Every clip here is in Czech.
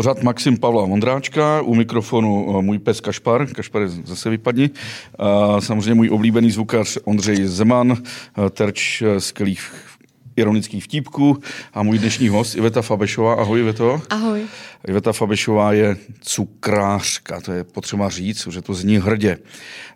Pořád Maxim Pavla Vondráčka, u mikrofonu eh, můj pes Kašpar, Kašpar zase vypadni. Samozřejmě můj oblíbený zvukař Ondřej Zeman, eh, terč eh, skvělých ironických vtípků a můj dnešní host Iveta Fabešová. Ahoj, Iveto. Ahoj. Iveta Fabešová je cukrářka, to je potřeba říct, že to zní hrdě.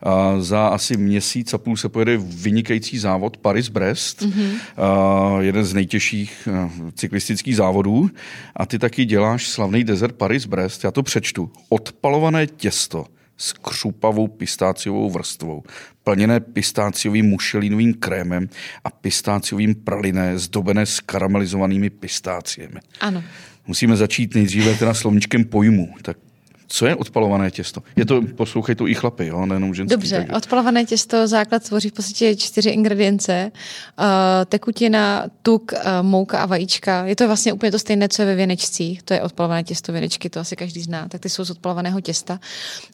A za asi měsíc a půl se pojede vynikající závod Paris-Brest, mm-hmm. a jeden z nejtěžších cyklistických závodů. A ty taky děláš slavný desert Paris-Brest, já to přečtu. Odpalované těsto s křupavou pistáciovou vrstvou, plněné pistáciovým mušelinovým krémem a pistáciovým praliné zdobené s karamelizovanými pistáciemi. Ano. Musíme začít nejdříve teda slovníčkem pojmu. Tak co je odpalované těsto? Je to, poslouchej to i chlapy, jo, nejenom ženský. Dobře, tak... odpalované těsto, základ tvoří v podstatě čtyři ingredience. Uh, tekutina, tuk, uh, mouka a vajíčka. Je to vlastně úplně to stejné, co je ve věnečcích. To je odpalované těsto věnečky, to asi každý zná. Tak ty jsou z odpalovaného těsta.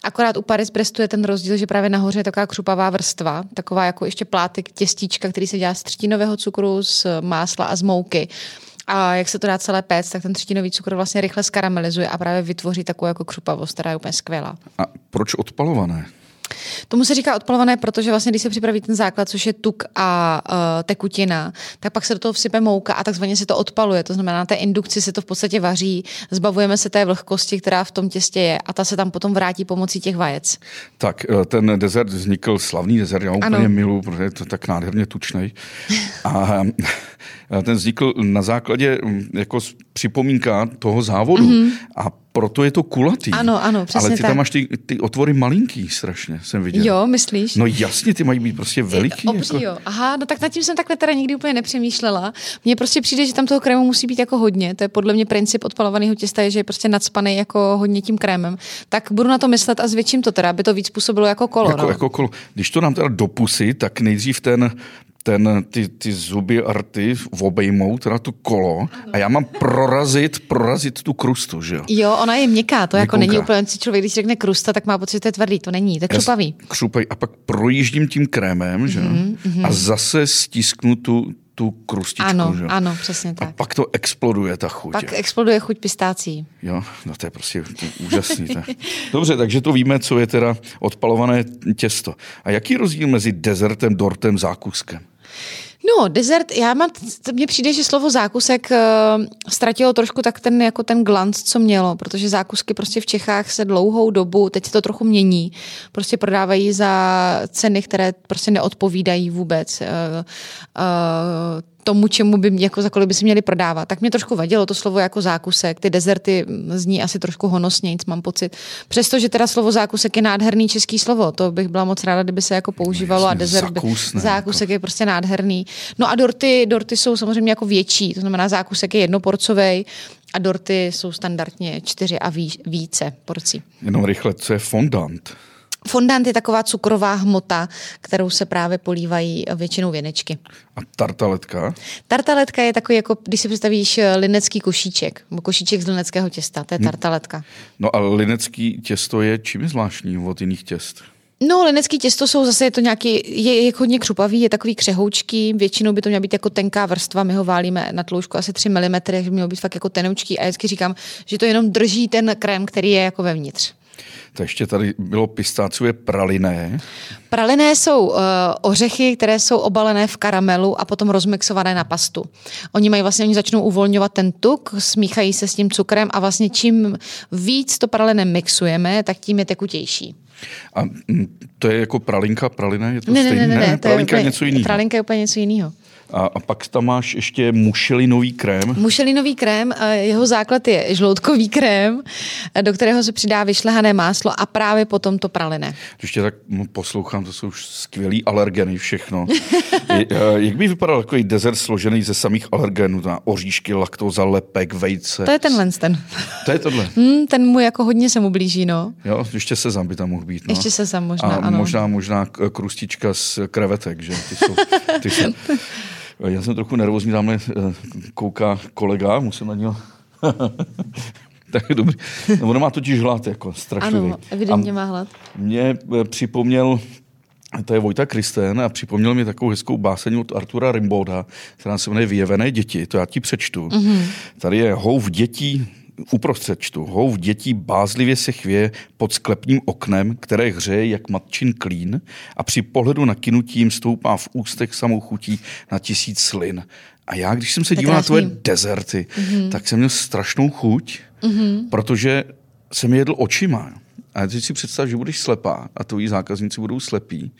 Akorát u Paris Brestu je ten rozdíl, že právě nahoře je taková křupavá vrstva, taková jako ještě plátek těstíčka, který se dělá z třtinového cukru, z másla a z mouky. A jak se to dá celé péct, tak ten třetinový cukr vlastně rychle skaramelizuje a právě vytvoří takovou jako křupavost, která je úplně skvělá. A proč odpalované? Tomu se říká odpalované, protože vlastně, když se připraví ten základ, což je tuk a uh, tekutina, tak pak se do toho vsype mouka a takzvaně se to odpaluje. To znamená, na té indukci se to v podstatě vaří, zbavujeme se té vlhkosti, která v tom těstě je a ta se tam potom vrátí pomocí těch vajec. Tak, ten dezert vznikl, slavný dezert, já úplně milu, protože je to tak nádherně tučný. A ten vznikl na základě jako připomínka toho závodu. Mm-hmm. A proto je to kulatý. Ano, ano, přesně Ale ty tak. tam máš ty, ty otvory malinký strašně, jsem viděl. Jo, myslíš? No jasně, ty mají být prostě veliký. Obří, jako... jo. Aha, no tak nad tím jsem takhle teda nikdy úplně nepřemýšlela. Mně prostě přijde, že tam toho krému musí být jako hodně. To je podle mě princip odpalovaného těsta, je, že je prostě nadspaný jako hodně tím krémem. Tak budu na to myslet a zvětším to teda, aby to víc působilo jako kolo. Jako, no. jako kolo. Když to nám teda do pusy, tak nejdřív ten, ten, ty, ty zuby a rty obejmou teda to kolo a já mám prorazit, prorazit tu krustu, že jo? Jo, ona je měkká, to jako Měkouká. není úplně, si člověk, když řekne krusta, tak má pocit, že to je tvrdý, to není, to je křupavý. Křupavý a pak projíždím tím krémem, že jo? Mm-hmm. A zase stisknu tu, tu krustičku, Ano, že ano, přesně A tak. pak to exploduje, ta chuť. Pak exploduje chuť pistácí. Jo, no to je prostě úžasný. Je- Dobře, takže to víme, co je teda odpalované těsto. A jaký je rozdíl mezi dezertem, dortem, zákuskem? No, dezert, já mám, mně přijde, že slovo zákusek uh, ztratilo trošku tak ten, jako ten glanc, co mělo, protože zákusky prostě v Čechách se dlouhou dobu, teď se to trochu mění, prostě prodávají za ceny, které prostě neodpovídají vůbec uh, uh, tomu, čemu by, jako za kolik by si měli prodávat. Tak mě trošku vadilo to slovo jako zákusek. Ty dezerty zní asi trošku honosně, nic mám pocit. Přestože teda slovo zákusek je nádherný český slovo, to bych byla moc ráda, kdyby se jako používalo a jasně, dezert by, zakusne, zákusek je prostě nádherný. No a dorty, dorty jsou samozřejmě jako větší, to znamená zákusek je jednoporcovej a dorty jsou standardně čtyři a ví, více porcí. Jenom rychle, co je fondant? Fondant je taková cukrová hmota, kterou se právě polívají většinou věnečky. A tartaletka? Tartaletka je takový, jako když si představíš eh, linecký košíček, nebo košíček z lineckého těsta, to je tartaletka. No a linecký těsto je čím zvláštní od jiných těst? No, linecký těsto jsou zase, je to nějaký, je, je hodně křupavý, je takový křehoučký, většinou by to měla být jako tenká vrstva, my ho válíme na tloušku asi 3 mm, takže by mělo být fakt jako tenoučký a já vždycky říkám, že to jenom drží ten krém, který je jako vevnitř. To ještě tady bylo pistáciové praliné. Praliné jsou uh, ořechy, které jsou obalené v karamelu a potom rozmixované na pastu. Oni mají vlastně, oni začnou uvolňovat ten tuk, smíchají se s tím cukrem a vlastně čím víc to praliné mixujeme, tak tím je tekutější. A mm, to je jako pralinka, praliné? Je to Ne, ne, stejné? ne, ne, ne, je pralinka je úplně- něco jiného. Pralinka je úplně něco jiného. A, a pak tam máš ještě mušelinový krém. Mušelinový krém, eh, jeho základ je žloutkový krém, do kterého se přidá vyšlehané máslo a právě potom to praliné. Když tě tak mm, poslouchám, to jsou už skvělý alergeny všechno. Je- eh, Jak by vypadal takový dezert složený ze samých alergenů? Na oříšky, laktóza, lepek, vejce. To je tenhle ten. To je tohle. Hmm, ten mu jako hodně se mu blíží, no. Jo, ještě sezam by tam mohl být. No. Ještě sezam možná, A ano. možná, možná krustička z krevetek, že? Ty jsou, ty jsou. Já jsem trochu nervózní, tamhle eh, kouká kolega, musím na něho... tak je dobrý. No, ono má totiž hlad, jako strašlivý. Ano, evidentně má hlad. Mě eh, připomněl, to je Vojta Kristen a připomněl mi takovou hezkou báseň od Artura Rimboda, která se jmenuje Vyjevené děti, to já ti přečtu. Mhm. Mm-hmm. Tady je hov dětí uprostřed čtu. Houv dětí bázlivě se chvěje pod sklepním oknem, které hřeje jak matčin klín a při pohledu na kinutí jim stoupá v ústech samou chutí na tisíc slin. A já, když jsem se díval na tvoje dezerty, mm-hmm. tak jsem měl strašnou chuť, mm-hmm. protože jsem jedl očima. A teď si představ, že budeš slepá a tvoji zákazníci budou slepí.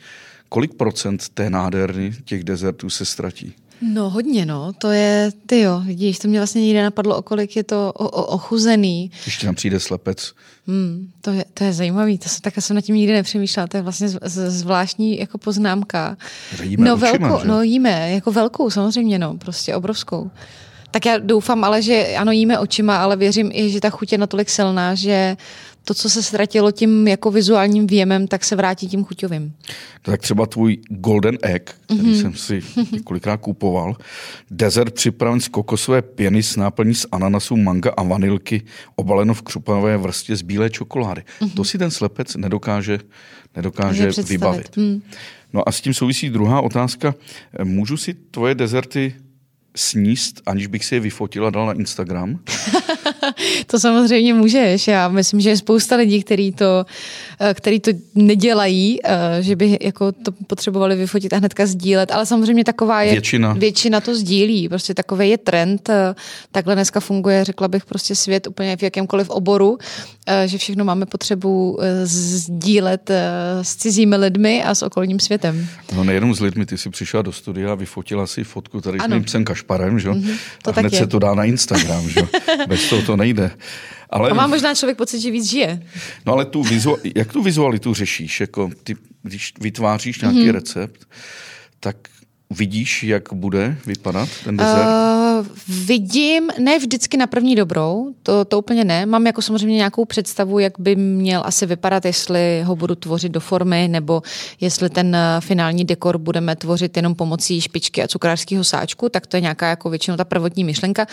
Kolik procent té nádherny těch dezertů se ztratí? No hodně, no. To je, ty jo, vidíš, to mě vlastně nikdy napadlo, o kolik je to o, o, ochuzený. Když nám přijde slepec. Hmm, to, je, to je zajímavý, to jsem, tak jsem nad tím nikdy nepřemýšlela, to je vlastně z, z, zvláštní jako poznámka. Jíme no, očima, velkou, že? no jíme, jako velkou samozřejmě, no, prostě obrovskou. Tak já doufám ale, že ano, jíme očima, ale věřím i, že ta chuť je natolik silná, že to, co se ztratilo tím jako vizuálním věmem, tak se vrátí tím chuťovým. Tak třeba tvůj Golden Egg, který mm-hmm. jsem si několikrát kupoval, dezert připraven z kokosové pěny s náplní z ananasu, manga a vanilky, obaleno v křupanové vrstě z bílé čokolády. Mm-hmm. To si ten slepec nedokáže, nedokáže vybavit. Mm. No a s tím souvisí druhá otázka. Můžu si tvoje dezerty sníst, aniž bych si je vyfotila a dal na Instagram? to samozřejmě můžeš. Já myslím, že je spousta lidí, kteří to, eh, který to nedělají, eh, že by jako to potřebovali vyfotit a hnedka sdílet, ale samozřejmě taková je... Většina. Většina to sdílí. Prostě takový je trend. Eh, takhle dneska funguje, řekla bych, prostě svět úplně v jakémkoliv oboru, že všechno máme potřebu sdílet s cizími lidmi a s okolním světem. No nejenom s lidmi, ty jsi přišla do studia a vyfotila si fotku tady ano. s mým psem Kašparem, že? Mm-hmm, to a hned je. se to dá na Instagram, že? Bez toho to nejde. Ale... A má možná člověk pocit, že víc žije. No ale tu vizu, jak tu vizualitu řešíš? Jako ty, když vytváříš nějaký mm-hmm. recept, tak vidíš, jak bude vypadat ten dezert? Uh, vidím, ne vždycky na první dobrou, to, to úplně ne. Mám jako samozřejmě nějakou představu, jak by měl asi vypadat, jestli ho budu tvořit do formy, nebo jestli ten finální dekor budeme tvořit jenom pomocí špičky a cukrářského sáčku, tak to je nějaká jako většinou ta prvotní myšlenka.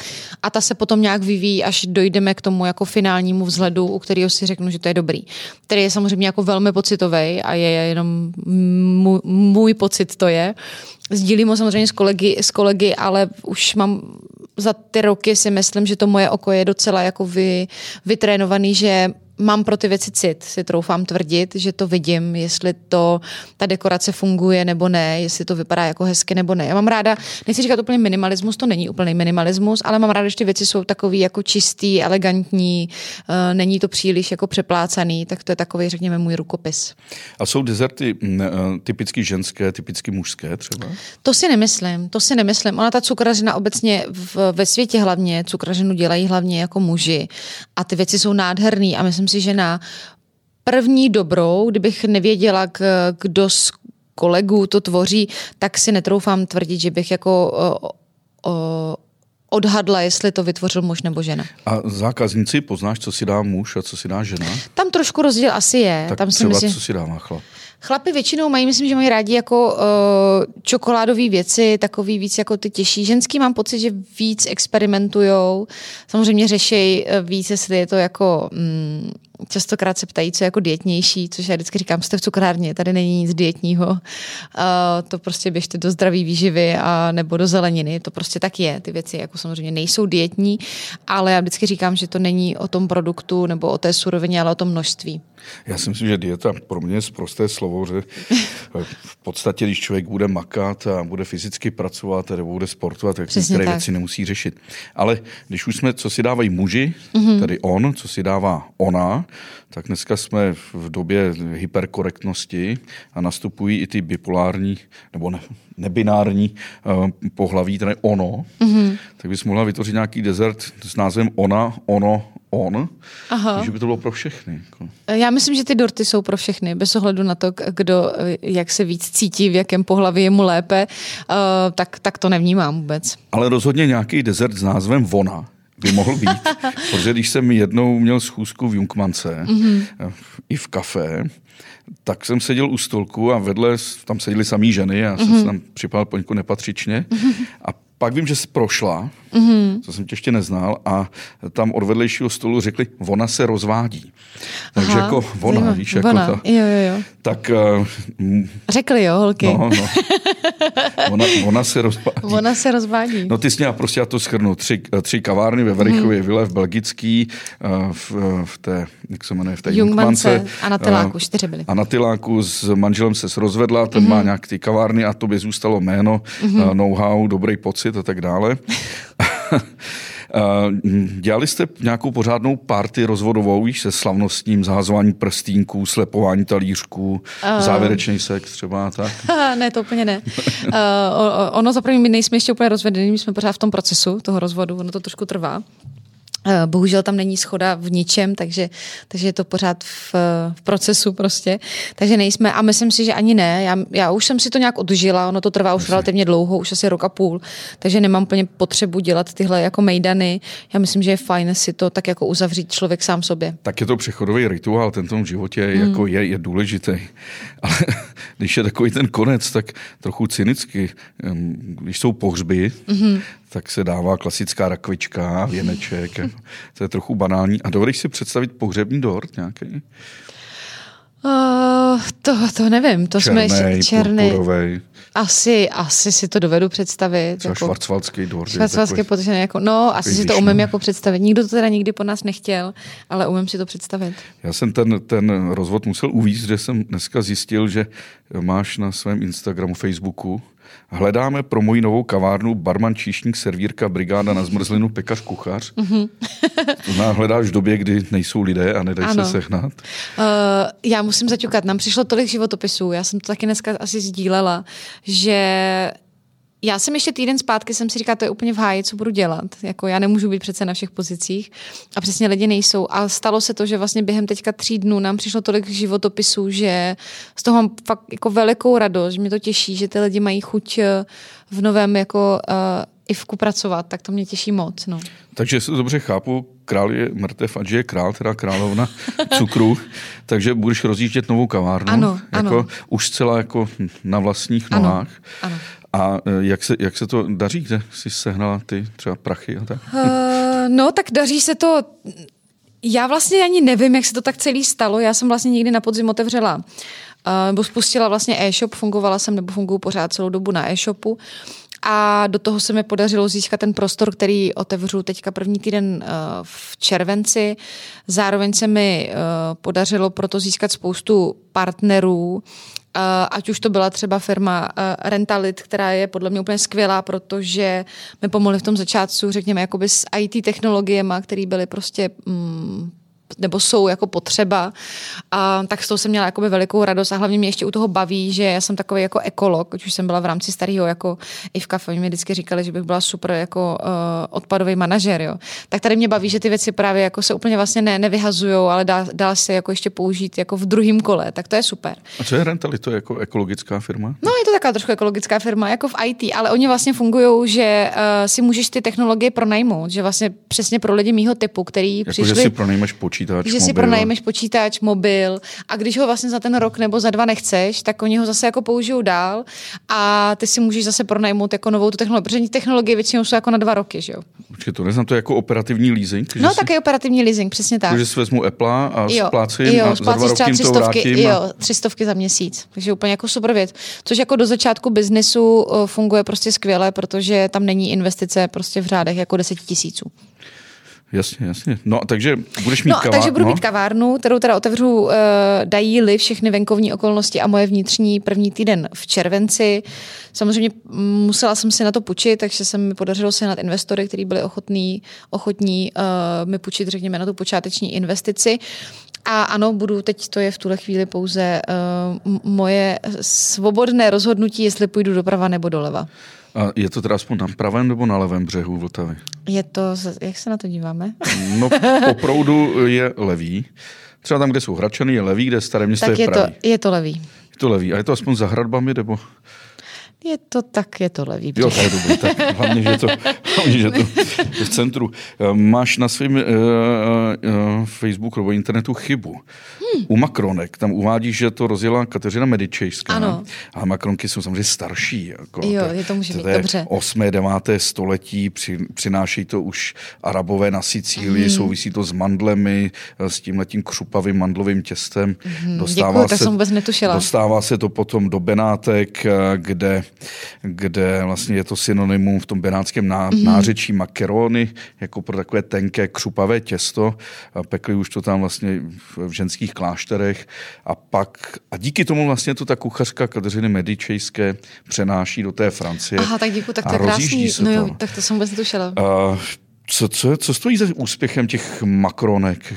A ta se potom nějak vyvíjí, až dojdeme k tomu jako finálnímu vzhledu, u kterého si řeknu, že to je dobrý. Který je samozřejmě jako velmi pocitový a je jenom můj, můj pocit to je. Sdílím ho samozřejmě s kolegy, s kolegy, ale už mám za ty roky si myslím, že to moje oko je docela jako vy, vytrénovaný, že mám pro ty věci cit, si troufám tvrdit, že to vidím, jestli to ta dekorace funguje nebo ne, jestli to vypadá jako hezky nebo ne. Já mám ráda, nechci říkat úplně minimalismus, to není úplný minimalismus, ale mám ráda, že ty věci jsou takový jako čistý, elegantní, uh, není to příliš jako přeplácaný, tak to je takový, řekněme, můj rukopis. A jsou dezerty typicky ženské, typicky mužské třeba? To si nemyslím, to si nemyslím. Ona ta cukrařina obecně v, ve světě hlavně, cukrařinu dělají hlavně jako muži a ty věci jsou nádherný a myslím si, že na první dobrou, kdybych nevěděla, kdo z kolegů to tvoří, tak si netroufám tvrdit, že bych jako o, o, odhadla, jestli to vytvořil muž nebo žena. A zákazníci poznáš, co si dá muž a co si dá žena? Tam trošku rozdíl asi je. Tak Tam si třeba myslím, co si dává chlap? Chlapi většinou mají, myslím, že mají rádi jako uh, čokoládové věci, takový víc jako ty těžší. Ženský mám pocit, že víc experimentujou. Samozřejmě řešejí víc, jestli je to jako mm, častokrát se ptají, co je jako dietnější, což já vždycky říkám, jste v cukrárně, tady není nic dietního. Uh, to prostě běžte do zdraví výživy a nebo do zeleniny, to prostě tak je. Ty věci jako samozřejmě nejsou dietní, ale já vždycky říkám, že to není o tom produktu nebo o té surovině, ale o tom množství. Já si myslím, že dieta pro mě je prosté slovo, že v podstatě, když člověk bude makat a bude fyzicky pracovat nebo bude sportovat, tak Přesně některé tak. věci nemusí řešit. Ale když už jsme, co si dávají muži, mm-hmm. tedy on, co si dává ona, tak dneska jsme v době hyperkorektnosti a nastupují i ty bipolární nebo ne, nebinární uh, pohlaví, tedy ono, mm-hmm. tak bys mohla vytvořit nějaký dezert s názvem ona, ono, on, Aha. že by to bylo pro všechny. Jako. Já myslím, že ty dorty jsou pro všechny, bez ohledu na to, kdo jak se víc cítí, v jakém pohlaví je mu lépe, uh, tak, tak to nevnímám vůbec. Ale rozhodně nějaký dezert s názvem Vona by mohl být, protože když jsem jednou měl schůzku v Junkmance, mm-hmm. i v kafe, tak jsem seděl u stolku a vedle, tam seděly samý ženy a mm-hmm. jsem se tam připadal poněkud nepatřičně mm-hmm. a pak vím, že jsi prošla, mm-hmm. to jsem tě ještě neznal, a tam od vedlejšího stolu řekli, ona se rozvádí. Takže Aha, jako ona, zajímavé. víš, jako ona. ta. Jo, jo, jo. Tak... Uh, řekli jo, holky. No, no. Ona, ona se rozvádí. Ona se rozvádí. No ty jsi měla prostě, já to schrnu, tři, tři kavárny ve Verichově mm-hmm. Vile v Belgický, uh, v, v té, jak se jmenuje, v té Jungmance. A na Tyláku, čtyři byly. A na Tyláku s manželem se rozvedla, ten mm-hmm. má nějak ty kavárny a to by zůstalo jméno, mm-hmm. know-how, dobrý pocit a tak dále. Dělali jste nějakou pořádnou party rozvodovou, víš, se slavnostním zahazováním prstínků, slepování talířků, uh, závěrečný sex třeba tak? ne, to úplně ne. uh, ono za první, my nejsme ještě úplně rozvedení, my jsme pořád v tom procesu toho rozvodu, ono to trošku trvá. Eh, bohužel tam není schoda v ničem, takže, takže je to pořád v, v procesu prostě. Takže nejsme, a myslím si, že ani ne. Já, já už jsem si to nějak odžila, ono to trvá už relativně dlouho, už asi rok a půl, takže nemám plně potřebu dělat tyhle jako mejdany. Já myslím, že je fajn si to tak jako uzavřít člověk sám sobě. Tak je to přechodový rituál, ten tom životě hmm. jako je, je důležitý. Ale když je takový ten konec, tak trochu cynicky, když jsou pohřby, hmm tak se dává klasická rakvička, věneček. to je trochu banální. A dovedeš si představit pohřební dort nějaký? Uh, to, to nevím, to černej, jsme ještě černý. Purpurovej. Asi, asi si to dovedu představit. Třeba jako, švarcvalský dort. Švarcvalský, protože jako, no, asi si to umím jako představit. Nikdo to teda nikdy po nás nechtěl, ale umím si to představit. Já jsem ten, ten rozvod musel uvíct, že jsem dneska zjistil, že máš na svém Instagramu, Facebooku Hledáme pro moji novou kavárnu barman, číšník, servírka, brigáda na zmrzlinu, pekař, kuchař. Mm-hmm. to znamená, hledáš v době, kdy nejsou lidé a nedají ano. se sehnat. Uh, já musím zaťukat, nám přišlo tolik životopisů, já jsem to taky dneska asi sdílela, že já jsem ještě týden zpátky jsem si říkala, to je úplně v háji, co budu dělat. Jako já nemůžu být přece na všech pozicích a přesně lidi nejsou. A stalo se to, že vlastně během teďka tří dnů nám přišlo tolik životopisů, že z toho mám fakt jako velikou radost, že mě to těší, že ty lidi mají chuť eh, v novém jako uh, IFku pracovat, tak to mě těší moc. No. Takže to dobře chápu, král je mrtev a je král, teda královna cukru, takže budeš rozjíždět novou kavárnu. Ano, jako, ano. Už zcela jako na vlastních nohách. Ano, ano. A e, jak se, jak se to daří? Kde jsi sehnala ty třeba prachy a tak? Uh, no, tak daří se to... Já vlastně ani nevím, jak se to tak celý stalo. Já jsem vlastně někdy na podzim otevřela uh, nebo spustila vlastně e-shop, fungovala jsem nebo funguji pořád celou dobu na e-shopu a do toho se mi podařilo získat ten prostor, který otevřu teďka první týden uh, v červenci. Zároveň se mi podařilo proto získat spoustu partnerů, ať už to byla třeba firma Rentalit, která je podle mě úplně skvělá, protože mi pomohli v tom začátku, řekněme, jakoby s IT technologiemi, které byly prostě mm, nebo jsou jako potřeba. A tak z toho jsem měla jakoby velikou radost a hlavně mě ještě u toho baví, že já jsem takový jako ekolog, už jsem byla v rámci starého jako i v kafe, mi vždycky říkali, že bych byla super jako uh, odpadový manažer, jo. Tak tady mě baví, že ty věci právě jako se úplně vlastně ne, nevyhazujou, ale dá, dá, se jako ještě použít jako v druhém kole, tak to je super. A co je Rentali, to je jako ekologická firma? No je to taková trošku ekologická firma, jako v IT, ale oni vlastně fungují, že uh, si můžeš ty technologie pronajmout, že vlastně přesně pro lidi mýho typu, který jako, přišli... Že si pronajmeš počítač Že mobil. si pronajmeš počítač, mobil a když ho vlastně za ten rok nebo za dva nechceš, tak oni ho zase jako použijou dál a ty si můžeš zase pronajmout jako novou tu technologii, protože technologie většinou jsou jako na dva roky, že jo? Určitě to neznám, to je jako operativní leasing? No, tak je operativní leasing, přesně tak. Takže si vezmu Apple a jo, splácím jo, a za dva roky to vrátím. Jo, tři stovky za měsíc, takže úplně jako super věc. Což jako do začátku biznesu eh, funguje prostě skvěle, protože tam není investice prostě v řádech jako deset tisíců. Jasně, jasně. No, takže budeš mít no, kavárnu. takže budu mít kavárnu, kterou teda otevřu, uh, dají-li všechny venkovní okolnosti a moje vnitřní první týden v červenci. Samozřejmě musela jsem si na to půjčit, takže se mi podařilo sehnat investory, kteří byli ochotní, ochotní uh, mi půjčit, řekněme, na tu počáteční investici. A ano, budu, teď to je v tuhle chvíli pouze uh, moje svobodné rozhodnutí, jestli půjdu doprava nebo doleva. A je to teda aspoň na pravém nebo na levém břehu Vltavy? Je to, jak se na to díváme? No, po proudu je levý. Třeba tam, kde jsou Hračany, je levý, kde staré město tak je, je pravý. To, je to levý. Je to levý. A je to aspoň za hradbami, nebo? Je to tak, je to levý Jo, to je dobrý, tak hlavně, že to, hlavně, že to je v centru. Eh, máš na svém uh, uh, Facebooku nebo internetu chybu. Hmm. U Makronek tam uvádí, že to rozjela Kateřina Medičejská. Ano. Ale Makronky jsou samozřejmě starší. Jako, jo, je to může být, dobře. 8. 9. století, při, přinášejí to už arabové na Sicílii, hmm. souvisí to s mandlemi, s tím letím křupavým mandlovým těstem. Hmm. Dostává Děkuju, se, jsem vůbec netušila. Dostává se to potom do Benátek, kde kde vlastně je to synonymum v tom benátském ná, mm-hmm. nářečí makerony, jako pro takové tenké křupavé těsto. A pekli už to tam vlastně v ženských klášterech a pak, a díky tomu vlastně to ta kuchařka Kateřiny Medičejské přenáší do té Francie. Aha, tak děkuji, tak to je krásný. Se no to. jo, tak to jsem vůbec netušila. Uh, co, co, co stojí za úspěchem těch makronek?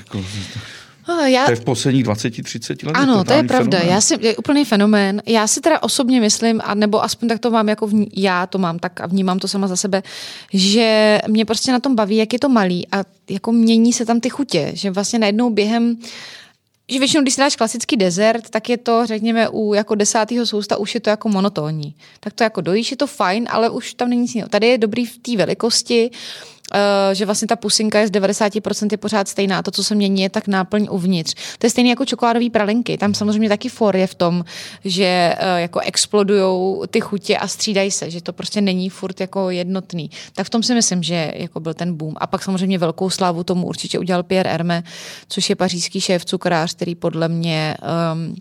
Oh, já... To je v posledních 20-30 letech. Ano, to je pravda. Fenomén. Já si, je úplný fenomén. Já si teda osobně myslím, a nebo aspoň tak to mám, jako vní, já to mám tak a vnímám to sama za sebe, že mě prostě na tom baví, jak je to malý a jako mění se tam ty chutě, že vlastně najednou během že většinou, když si dáš klasický dezert, tak je to, řekněme, u jako desátého sousta už je to jako monotónní. Tak to jako dojíš, je to fajn, ale už tam není nic jiného. Tady je dobrý v té velikosti, Uh, že vlastně ta pusinka je z 90% je pořád stejná a to, co se mění, je tak náplň uvnitř. To je stejné jako čokoládové pralinky. Tam samozřejmě taky for je v tom, že uh, jako explodují ty chutě a střídají se, že to prostě není furt jako jednotný. Tak v tom si myslím, že jako byl ten boom. A pak samozřejmě velkou slávu tomu určitě udělal Pierre Hermé, což je pařížský šéf cukrář, který podle mě um,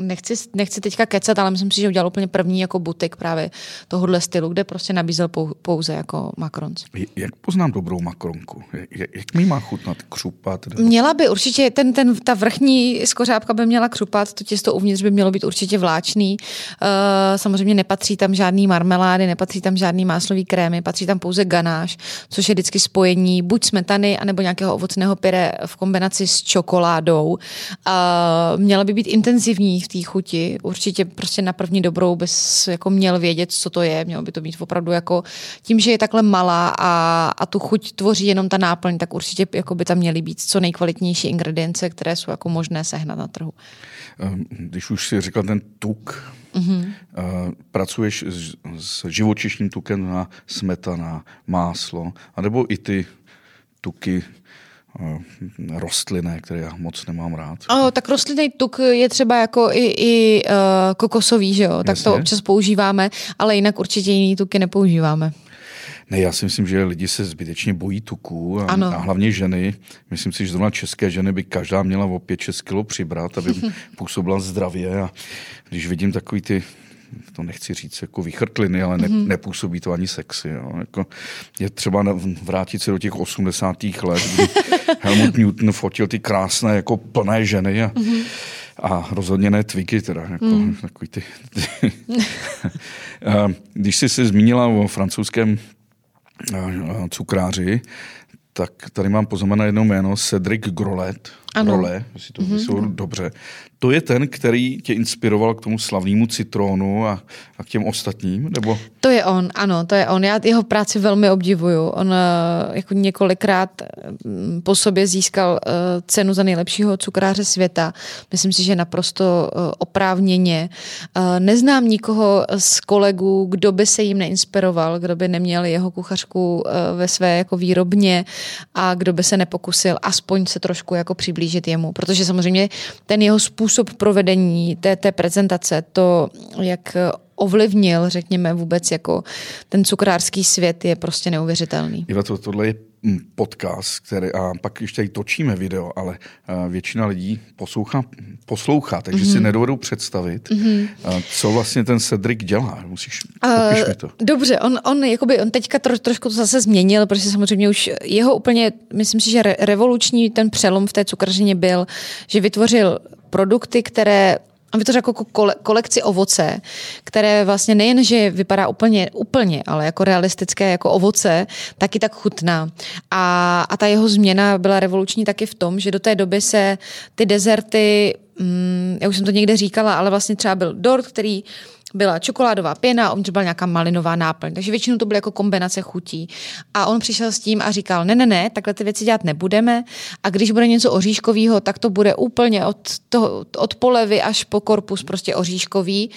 nechci, nechci teďka kecat, ale myslím si, že udělal úplně první jako butik právě tohohle stylu, kde prostě nabízel pouze jako makrons. Jak poznám dobrou makronku? Jak, jak mi má chutnat křupat? Měla by určitě, ten, ten, ta vrchní skořápka by měla křupat, to těsto uvnitř by mělo být určitě vláčný. Uh, samozřejmě nepatří tam žádný marmelády, nepatří tam žádný máslový krémy, patří tam pouze ganáš, což je vždycky spojení buď smetany, anebo nějakého ovocného pyre v kombinaci s čokoládou. Uh, měla by být intenzivní v té chuti. Určitě prostě na první dobrou bys jako měl vědět, co to je. Mělo by to být opravdu jako tím, že je takhle malá a, a tu chuť tvoří jenom ta náplň, tak určitě jako by tam měly být co nejkvalitnější ingredience, které jsou jako možné sehnat na trhu. Ehm, když už si řekla ten tuk, mm-hmm. pracuješ s, s živočišním tukem na smetana, máslo, anebo i ty tuky rostlinné, které já moc nemám rád. Oh, tak rostlinný tuk je třeba jako i, i uh, kokosový, že jo? Tak Jasně. to občas používáme, ale jinak určitě jiný tuky nepoužíváme. Ne, já si myslím, že lidi se zbytečně bojí tuků a, a hlavně ženy. Myslím si, že zrovna české ženy by každá měla o 5-6 kilo přibrat, aby působila zdravě. A když vidím takový ty to nechci říct jako vychrtliny, ale ne, mm-hmm. nepůsobí to ani sexy. Jo. Jako je třeba vrátit se do těch 80. let, kdy Helmut Newton fotil ty krásné jako plné ženy a, mm-hmm. a rozhodně ne twigy teda. Jako, mm. takový ty, ty. Když jsi se zmínila o francouzském cukráři, tak tady mám poznamené jedno jméno, Cedric Grolet. Ano. Grole, jestli to mm-hmm. dobře to je ten, který tě inspiroval k tomu slavnému citrónu a, a k těm ostatním? Nebo? To je on, ano, to je on. Já jeho práci velmi obdivuju. On eh, jako několikrát mm, po sobě získal eh, cenu za nejlepšího cukráře světa. Myslím si, že naprosto eh, oprávněně. Neznám nikoho z kolegů, kdo by se jim neinspiroval, kdo by neměl jeho kuchařku ve své jako výrobně a kdo by se nepokusil aspoň se trošku jako přiblížit jemu. Protože samozřejmě ten jeho způsob provedení té, té prezentace, to, jak ovlivnil, řekněme, vůbec jako ten cukrářský svět je prostě neuvěřitelný. Iva, to, tohle je podcast, který, a pak ještě i točíme video, ale většina lidí poslouchá, poslouchá takže mm-hmm. si mhm. nedovedou představit, mm-hmm. co vlastně ten Cedric dělá. Musíš, uh, mi to. Dobře, on, on, jakoby, on teďka tro, trošku to zase změnil, protože samozřejmě už jeho úplně, myslím si, že re, revoluční ten přelom v té cukrařině byl, že vytvořil produkty, které on vytvořil jako kole, kolekci ovoce, které vlastně nejen, že vypadá úplně, úplně, ale jako realistické jako ovoce, taky tak chutná. A, a ta jeho změna byla revoluční taky v tom, že do té doby se ty dezerty, mm, já už jsem to někde říkala, ale vlastně třeba byl dort, který byla čokoládová pěna, uvnitř byla nějaká malinová náplň. Takže většinou to byly jako kombinace chutí. A on přišel s tím a říkal, ne, ne, ne, takhle ty věci dělat nebudeme. A když bude něco oříškového, tak to bude úplně od, toho, od polevy až po korpus prostě oříškový.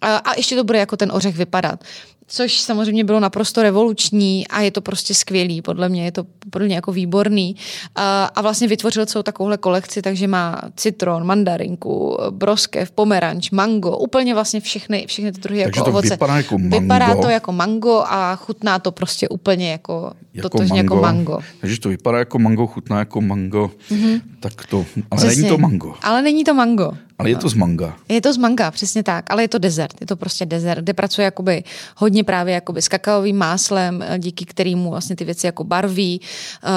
A, a ještě to bude jako ten ořech vypadat což samozřejmě bylo naprosto revoluční a je to prostě skvělý, podle mě je to podle mě jako výborný. A, a vlastně vytvořil celou takovouhle kolekci, takže má citron, mandarinku, broskev, pomeranč, mango, úplně vlastně všechny, všechny ty druhy takže jako to ovoce. vypadá jako mango. Vypadá to jako mango a chutná to prostě úplně jako, Jako totožně jako mango. Takže to vypadá jako mango, chutná jako mango, mm-hmm. tak to, ale Přesně. není to mango. Ale není to mango. Ale je to z manga. Je to z manga, přesně tak, ale je to dezert, je to prostě dezert, kde pracuje jakoby hodně právě jakoby s kakaovým máslem, eh, díky kterému vlastně ty věci jako barví uh,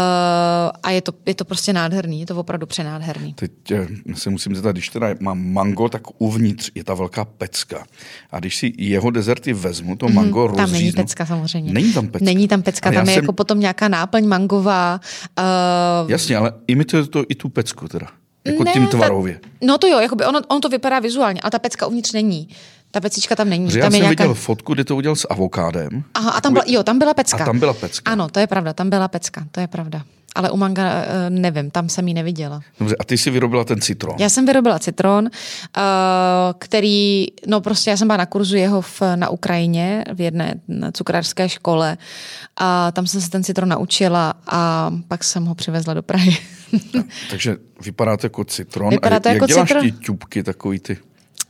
a je to, je to prostě nádherný, je to opravdu přenádherný. Teď eh, se musím zeptat, když teda mám mango, tak uvnitř je ta velká pecka. A když si jeho dezerty vezmu, to mango mm, Tam není pecka samozřejmě. Není tam pecka. Není tam pecka, Ale tam je jsem- jako potom nějaká náplň mangová. Uh, Jasně, ale imituje to i tu pecku teda. Jako ne, tím ta- tvarově. No to jo, jakoby ono, ono to vypadá vizuálně, ale ta pecka uvnitř není. Ta pecička tam není. Protože já tam jsem je viděl fotku, kde to udělal s avokádem. Aha, a tam byla, jo, tam byla pecka. A tam byla pecka. Ano, to je pravda, tam byla pecka, to je pravda. Ale u manga eh, nevím, tam jsem ji neviděla. Dobře, a ty si vyrobila ten citron. Já jsem vyrobila citron, eh, který, no prostě já jsem byla na kurzu jeho v, na Ukrajině, v jedné cukrářské škole a tam jsem se ten citron naučila a pak jsem ho přivezla do Prahy. Takže vypadá to jako citron. Vypadá a to jak jako děláš citron. ty ťupky takový ty?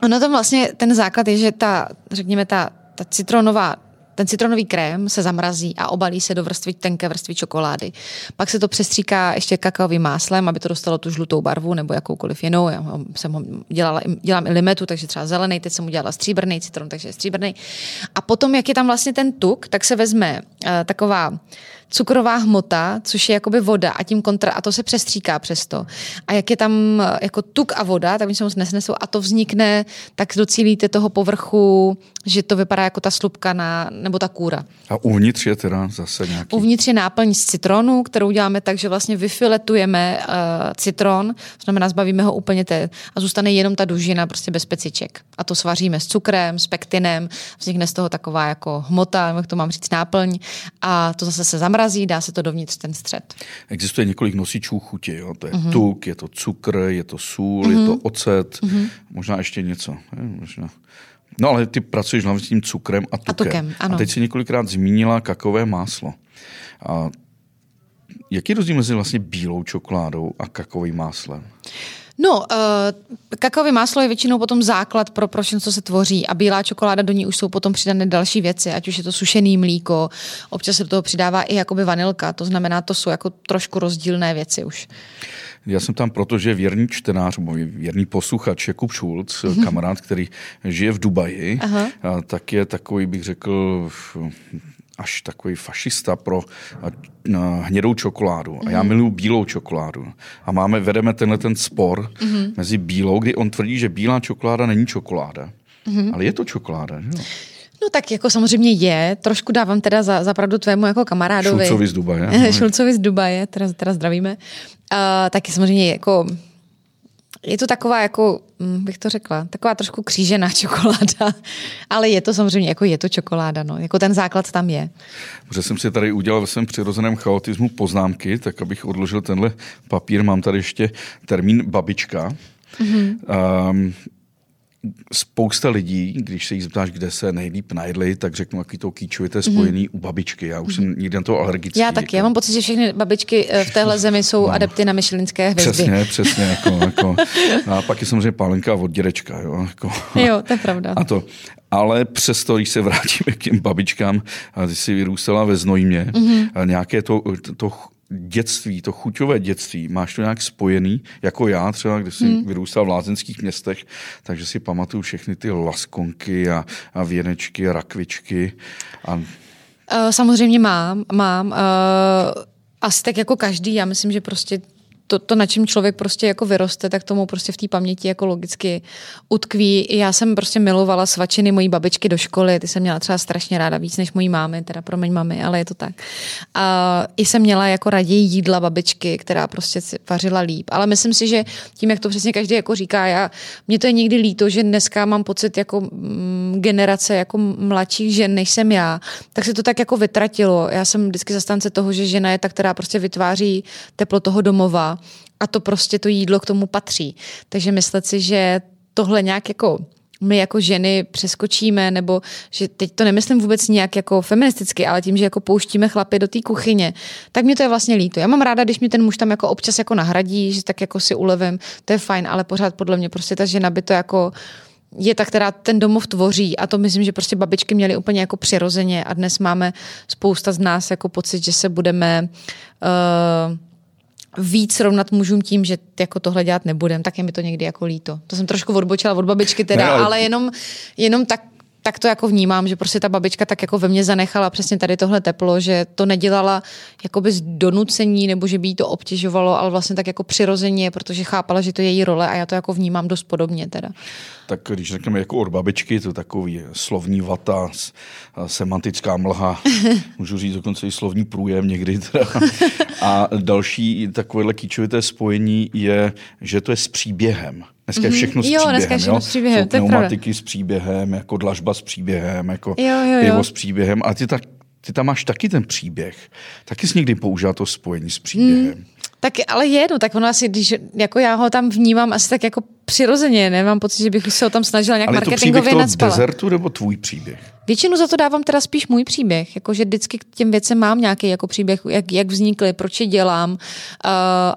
Ono to vlastně, ten základ je, že ta, řekněme, ta, ta citronová ten citronový krém se zamrazí a obalí se do vrstvy, tenké vrstvy čokolády. Pak se to přestříká ještě kakaovým máslem, aby to dostalo tu žlutou barvu nebo jakoukoliv jinou. Já jsem ho dělala, dělám i limetu, takže třeba zelený, teď jsem udělala stříbrný citron, takže je stříbrný. A potom, jak je tam vlastně ten tuk, tak se vezme uh, taková cukrová hmota, což je jakoby voda a tím kontra, a to se přestříká přesto. A jak je tam eh, jako tuk a voda, tak oni se moc nesnesou a to vznikne, tak docílíte toho povrchu, že to vypadá jako ta slupka na, nebo ta kůra. A uvnitř je teda zase nějaký... Uvnitř je náplň z citronu, kterou děláme tak, že vlastně vyfiletujeme uh, citron, to znamená zbavíme ho úplně té a zůstane jenom ta dužina prostě bez peciček. A to svaříme s cukrem, s pektinem, vznikne z toho taková jako hmota, jak to mám říct, náplň a to zase se zamrazí, dá se to dovnitř ten střed. Existuje několik nosičů chuti. Jo? To je Mhm. uh-huh. tuk, je to cukr, je to sůl, uh-huh. je to ocet, uh-huh. možná ještě něco. Je, možná. No ale ty pracuješ hlavně s tím cukrem a tukem. tukem, ano. a teď si několikrát zmínila kakové máslo. A jaký je rozdíl mezi vlastně bílou čokoládou a kakovým máslem? No, uh, máslo je většinou potom základ pro, pro všechno, co se tvoří a bílá čokoláda, do ní už jsou potom přidané další věci, ať už je to sušený mlíko, občas se do toho přidává i jakoby vanilka, to znamená, to jsou jako trošku rozdílné věci už. Já jsem tam proto, že věrný čtenář, věrný posluchač Jakub Schulz, mm-hmm. kamarád, který žije v Dubaji, Aha. tak je takový, bych řekl, až takový fašista pro hnědou čokoládu. A já miluji bílou čokoládu. A máme, vedeme tenhle ten spor mm-hmm. mezi bílou, kdy on tvrdí, že bílá čokoláda není čokoláda. Mm-hmm. Ale je to čokoláda, že jo? No tak jako samozřejmě je, trošku dávám teda za, za pravdu tvému jako kamarádovi. Šulcovi z Dubaje. Šulcovi z Dubaje, teda, teda zdravíme. Uh, taky samozřejmě jako je to taková jako, hm, bych to řekla, taková trošku křížená čokoláda, ale je to samozřejmě, jako je to čokoláda, no, jako ten základ tam je. Protože jsem si tady udělal ve svém přirozeném chaotismu poznámky, tak abych odložil tenhle papír, mám tady ještě termín babička. Mm-hmm. Um, spousta lidí, když se jí zeptáš, kde se nejlíp najedli, tak řeknu, jaký to kýčovité spojený mm-hmm. u babičky. Já už jsem někdy na to alergický. Já taky, já mám pocit, že všechny babičky eh, v téhle zemi jsou no. adepty na myšelinské hvězdy. Přesně, přesně. Jako, jako. A pak je samozřejmě pálenka od dědečka. Jo, jako. Jo, to je pravda. A to. Ale přesto, když se vrátíme k těm babičkám, a ty jsi vyrůstala ve Znojmě, mm-hmm. a nějaké to, to dětství, to chuťové dětství, máš to nějak spojený, jako já třeba, když jsem hmm. vyrůstal v lázeňských městech, takže si pamatuju všechny ty laskonky a, a věnečky, a rakvičky. A... Uh, samozřejmě mám, mám. Uh, asi tak jako každý, já myslím, že prostě to, to, na čem člověk prostě jako vyroste, tak tomu prostě v té paměti jako logicky utkví. Já jsem prostě milovala svačiny mojí babičky do školy, ty jsem měla třeba strašně ráda víc než mojí mámy, teda pro mě mami, ale je to tak. A i jsem měla jako raději jídla babičky, která prostě vařila líp. Ale myslím si, že tím, jak to přesně každý jako říká, já, mě to je někdy líto, že dneska mám pocit jako mm, generace jako mladších žen, než jsem já, tak se to tak jako vytratilo. Já jsem vždycky zastánce toho, že žena je ta, která prostě vytváří teplo toho domova a to prostě to jídlo k tomu patří. Takže myslet si, že tohle nějak jako my jako ženy přeskočíme, nebo že teď to nemyslím vůbec nějak jako feministicky, ale tím, že jako pouštíme chlapy do té kuchyně, tak mě to je vlastně líto. Já mám ráda, když mě ten muž tam jako občas jako nahradí, že tak jako si ulevím, to je fajn, ale pořád podle mě prostě ta žena by to jako je ta, která ten domov tvoří a to myslím, že prostě babičky měly úplně jako přirozeně a dnes máme spousta z nás jako pocit, že se budeme uh, víc rovnat mužům tím, že jako tohle dělat nebudem, tak je mi to někdy jako líto. To jsem trošku odbočila od babičky teda, ne, ale... ale jenom, jenom tak tak to jako vnímám, že prostě ta babička tak jako ve mně zanechala přesně tady tohle teplo, že to nedělala jakoby z donucení nebo že by jí to obtěžovalo, ale vlastně tak jako přirozeně, protože chápala, že to je její role a já to jako vnímám dost podobně teda. Tak když řekneme jako od babičky, to takový slovní vata, semantická mlha, můžu říct dokonce i slovní průjem někdy. Teda. A další takovéhle kýčovité spojení je, že to je s příběhem. Dneska je mhm. všechno s příběhem. Jo, dneska je všechno s příběhem, to je pneumatiky s příběhem, jako dlažba s příběhem, jako jo, jo, jo. pivo s příběhem. A ty, tak, ty tam máš taky ten příběh. Taky jsi někdy použil to spojení s příběhem. Hmm. Tak ale je, no, tak ono asi, když jako já ho tam vnímám asi tak jako přirozeně, nemám pocit, že bych se ho tam snažila nějak ale marketingově Ale je to nebo tvůj příběh? Většinu za to dávám teda spíš můj příběh, jakože vždycky k těm věcem mám nějaký jako příběh, jak, jak vznikly, proč je dělám uh,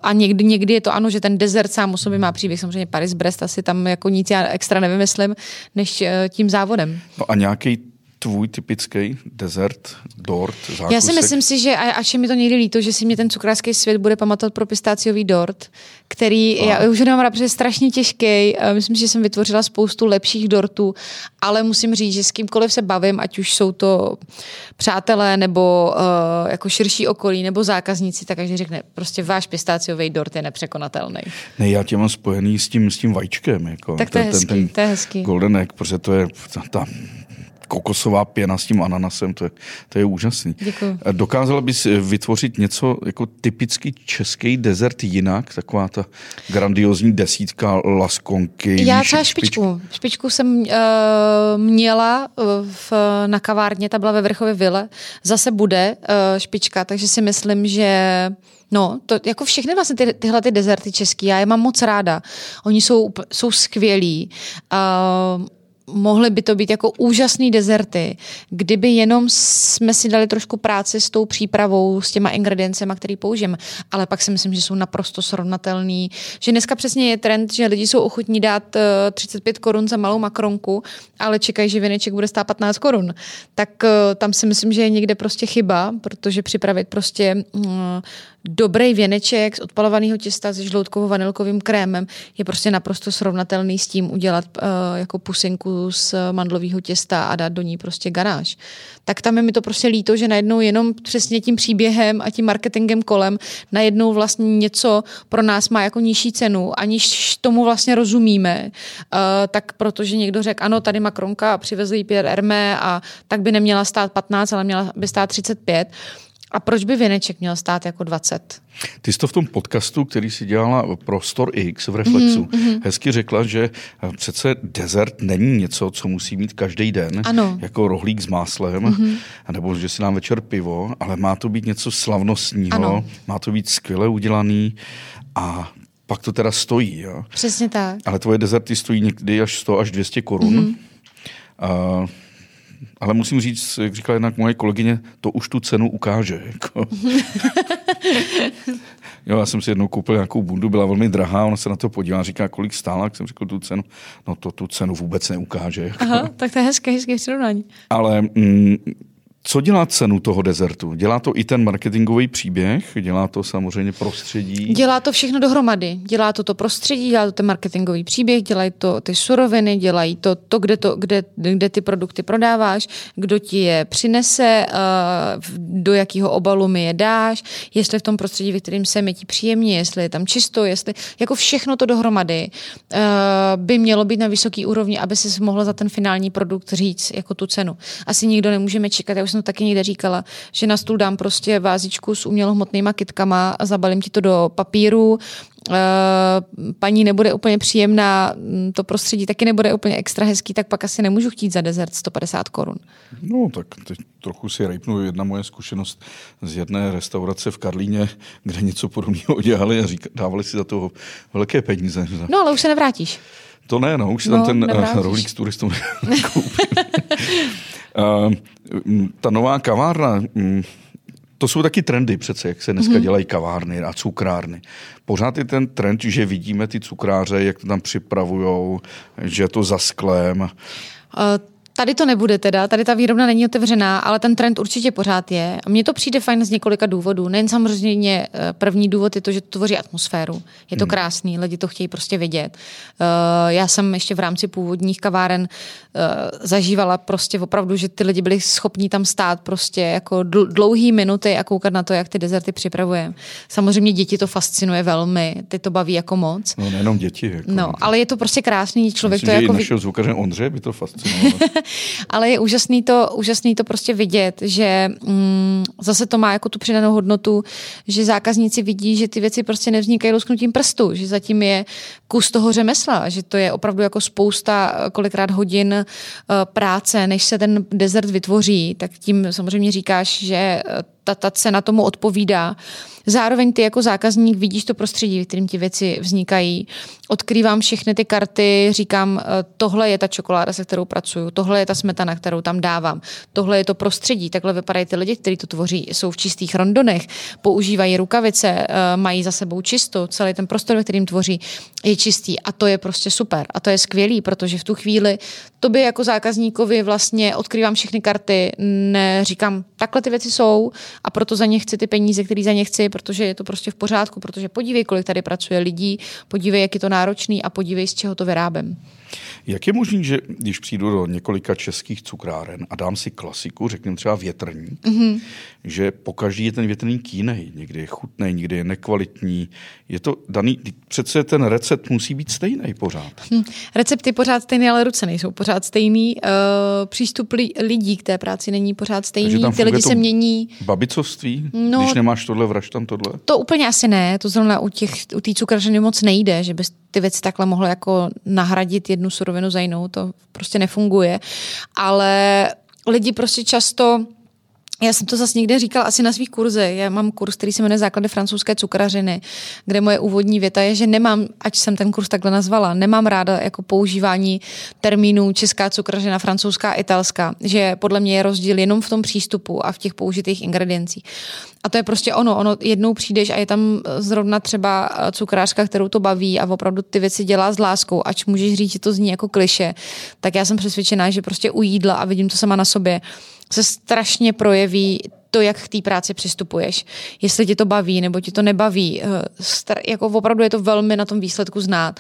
a někdy, někdy je to ano, že ten desert sám o sobě má příběh, samozřejmě Paris Brest asi tam jako nic já extra nevymyslím, než uh, tím závodem. No a nějaký tvůj typický dezert, dort, zákusek? Já si myslím si, že až je mi to někdy líto, že si mě ten cukrářský svět bude pamatovat pro pistáciový dort, který a. já už nemám rád, protože je strašně těžký. Myslím, že jsem vytvořila spoustu lepších dortů, ale musím říct, že s kýmkoliv se bavím, ať už jsou to přátelé nebo uh, jako širší okolí nebo zákazníci, tak každý řekne, prostě váš pistáciový dort je nepřekonatelný. Ne, já tě mám spojený s tím, s tím vajíčkem. Jako. Tak to je hezký, ten, ten to je hezký. Golden egg, protože to je ta, ta kokosová pěna s tím ananasem, to je, to je úžasný. Děkuji. Dokázala bys vytvořit něco jako typický český dezert jinak, taková ta grandiozní desítka laskonky? Já třeba špičku. Špičku jsem uh, měla eh, v, na kavárně, ta byla ve Vrchově vile. Zase bude uh, špička, takže si myslím, že No, to jako všechny vlastně ty, tyhle ty dezerty český, já je mám moc ráda. Oni jsou, jsou skvělí. Uh, mohly by to být jako úžasné dezerty, kdyby jenom jsme si dali trošku práci s tou přípravou, s těma ingrediencema, který použijeme. Ale pak si myslím, že jsou naprosto srovnatelný. Že dneska přesně je trend, že lidi jsou ochotní dát 35 eh, korun za malou makronku, ale čekají, že věneček bude stát 15 korun. Tak eh, tam si myslím, že je někde prostě chyba, protože připravit prostě mm, dobrý věneček z odpalovaného těsta se žloutkovo-vanilkovým krémem je prostě naprosto srovnatelný s tím udělat uh, jako pusinku z mandlového těsta a dát do ní prostě garáž. Tak tam je mi to prostě líto, že najednou jenom přesně tím příběhem a tím marketingem kolem najednou vlastně něco pro nás má jako nižší cenu, aniž tomu vlastně rozumíme. Uh, tak protože někdo řekl, ano, tady Makronka a přivezli Pierre Hermé a tak by neměla stát 15, ale měla by stát 35 a proč by věneček měl stát jako 20? Ty jsi to v tom podcastu, který si dělala Prostor X v Reflexu, mm-hmm. hezky řekla, že eh, přece dezert není něco, co musí mít každý den, ano. jako rohlík s máslem, mm-hmm. nebo že si nám večer pivo, ale má to být něco slavnostního, ano. má to být skvěle udělaný a pak to teda stojí. Jo? Přesně tak. Ale tvoje dezerty stojí někdy až 100 až 200 korun. Mm-hmm. Uh, ale musím říct, jak říkala jednak moje kolegyně, to už tu cenu ukáže. Jako. jo, já jsem si jednou koupil nějakou bundu, byla velmi drahá, ona se na to podívá, říká, kolik stála, jak jsem řekl tu cenu. No to tu cenu vůbec neukáže. Jako. Aha, tak to je hezké, hezké srovnání. Ale mm, co dělá cenu toho dezertu? Dělá to i ten marketingový příběh? Dělá to samozřejmě prostředí? Dělá to všechno dohromady. Dělá to to prostředí, dělá to ten marketingový příběh, dělají to ty suroviny, dělají to, to kde, to, kde, kde ty produkty prodáváš, kdo ti je přinese, eh, do jakého obalu mi je dáš, jestli v tom prostředí, ve kterým jsem, je ti příjemně, jestli je tam čisto, jestli jako všechno to dohromady eh, by mělo být na vysoké úrovni, aby si mohla za ten finální produkt říct jako tu cenu. Asi nikdo nemůžeme čekat, já už jsem taky někde říkala, že na stůl dám prostě vázičku s umělohmotnýma kytkama a zabalím ti to do papíru, eh, paní nebude úplně příjemná, mm, to prostředí taky nebude úplně extra hezký, tak pak asi nemůžu chtít za dezert 150 korun. No, tak teď trochu si rejpnu jedna moje zkušenost z jedné restaurace v Karlíně, kde něco podobného dělali a řík, dávali si za to velké peníze. No, ale už se nevrátíš. To ne, no, už si tam No, ten uh, rohlík s turistou uh, ta nová kavárna, mm, to jsou taky trendy přece, jak se dneska mm-hmm. dělají kavárny a cukrárny. Pořád je ten trend, že vidíme ty cukráře, jak to tam připravujou, že je to za sklem. Uh, Tady to nebude teda, tady ta výrobna není otevřená, ale ten trend určitě pořád je. A mně to přijde fajn z několika důvodů. Nejen samozřejmě eh, první důvod je to, že to tvoří atmosféru. Je to krásný, lidi to chtějí prostě vidět. Eh, Já jsem ještě v rámci původních kaváren eh, zažívala prostě opravdu, že ty lidi byli schopní tam stát prostě jako dl- dlouhý minuty a koukat na to, jak ty dezerty připravujeme. Samozřejmě děti to fascinuje velmi, ty to baví jako moc. No nejenom děti. Jako, No, ale je to prostě krásný, člověk Myslím, to že jako... našeho zvukaře Ondře by to fascinovalo. ale je úžasný to, úžasný to prostě vidět, že mm, zase to má jako tu přidanou hodnotu, že zákazníci vidí, že ty věci prostě nevznikají lusknutím prstu, že zatím je kus toho řemesla, že to je opravdu jako spousta eh, kolikrát hodin eh, práce, než se ten desert vytvoří, tak tím samozřejmě říkáš, že eh, ta, ta cena tomu odpovídá. Zároveň ty jako zákazník vidíš to prostředí, v kterým ti věci vznikají. Odkrývám všechny ty karty, říkám, eh, tohle je ta čokoláda, se kterou pracuju, tohle je ta smetana, kterou tam dávám, tohle je to prostředí, takhle vypadají ty lidi, kteří to tvoří, jsou v čistých rondonech, používají rukavice, eh, mají za sebou čisto, celý ten prostor, ve kterým tvoří, je čistý a to je prostě super a to je skvělý, protože v tu chvíli tobě jako zákazníkovi vlastně odkrývám všechny karty, neříkám, takhle ty věci jsou a proto za ně chci ty peníze, které za ně chci, protože je to prostě v pořádku, protože podívej, kolik tady pracuje lidí, podívej, jak je to náročný a podívej, z čeho to vyrábím. Jak je možné, že když přijdu do několika českých cukráren a dám si klasiku, řekněme třeba větrník, mm-hmm. že pokaždý je ten větrník jiný, někdy je chutný, někdy je nekvalitní. Je to daný, přece ten recept musí být stejný pořád. Hm. Recepty pořád stejný, ale ruce nejsou pořád stejný. Uh, přístup li- lidí k té práci není pořád stejný. Takže tam Ty lidi to se mění. Babicovství, No- když nemáš tohle, vraž tam tohle. To úplně asi ne, to zrovna u těch u té cukrařiny moc nejde, že bys ty věci takhle mohlo jako nahradit jednu surovinu za jinou, to prostě nefunguje. Ale lidi prostě často já jsem to zase někde říkal asi na svých kurzech. Já mám kurz, který se jmenuje Základy francouzské cukrařiny, kde moje úvodní věta je, že nemám, ať jsem ten kurz takhle nazvala, nemám ráda jako používání termínů česká cukrařina, francouzská, italská, že podle mě je rozdíl jenom v tom přístupu a v těch použitých ingrediencích. A to je prostě ono. Ono jednou přijdeš a je tam zrovna třeba cukrářka, kterou to baví a opravdu ty věci dělá s láskou, ač můžeš říct, že to zní jako kliše, tak já jsem přesvědčená, že prostě u jídla a vidím to sama na sobě, se strašně projeví to, jak k té práci přistupuješ. Jestli tě to baví nebo tě to nebaví. Star- jako opravdu je to velmi na tom výsledku znát.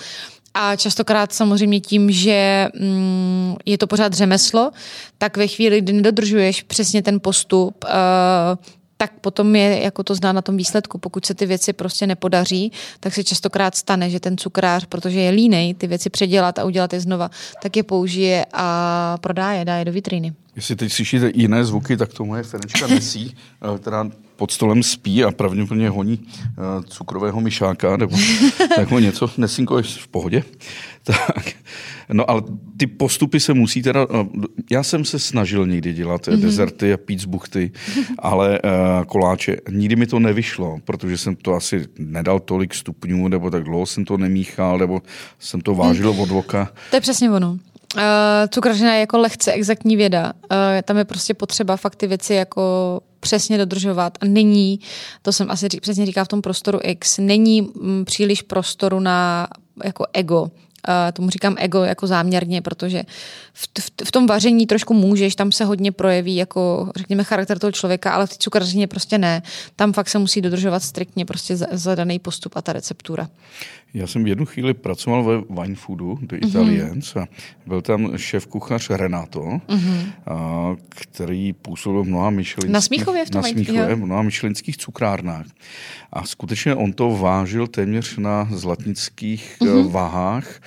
A častokrát samozřejmě tím, že mm, je to pořád řemeslo, tak ve chvíli, kdy nedodržuješ přesně ten postup, uh, tak potom je jako to zná na tom výsledku. Pokud se ty věci prostě nepodaří, tak se častokrát stane, že ten cukrář, protože je línej ty věci předělat a udělat je znova, tak je použije a prodá je, dá je do vitríny. Jestli teď slyšíte jiné zvuky, tak to moje Fenečka Nesí, eh, která pod stolem spí a pravděpodobně honí uh, cukrového myšáka nebo jako něco. Nesinko je v pohodě. Tak. No ale ty postupy se musí teda... Uh, já jsem se snažil někdy dělat mm-hmm. dezerty a pít z buchty, ale uh, koláče. Nikdy mi to nevyšlo, protože jsem to asi nedal tolik stupňů, nebo tak dlouho jsem to nemíchal, nebo jsem to vážil od voka. To je přesně ono. Uh, cukrařina je jako lehce exaktní věda. Uh, tam je prostě potřeba fakt ty věci jako přesně dodržovat a není, to jsem asi řík, přesně říká v tom prostoru X, není m, příliš prostoru na jako ego. Uh, tomu říkám ego jako záměrně, protože v, v, v tom vaření trošku můžeš, tam se hodně projeví jako, řekněme, charakter toho člověka, ale v té cukrařině prostě ne. Tam fakt se musí dodržovat striktně prostě zadaný postup a ta receptura. Já jsem v jednu chvíli pracoval ve Wine Foodu, The Italians, mm-hmm. a byl tam šéf kuchař Renato, mm-hmm. a, který působil v mnoha myšelinských... Na Smíchově v tom Na Smíchově, v mnoha myšelinských cukrárnách. A skutečně on to vážil téměř na zlatnických mm-hmm. váhách.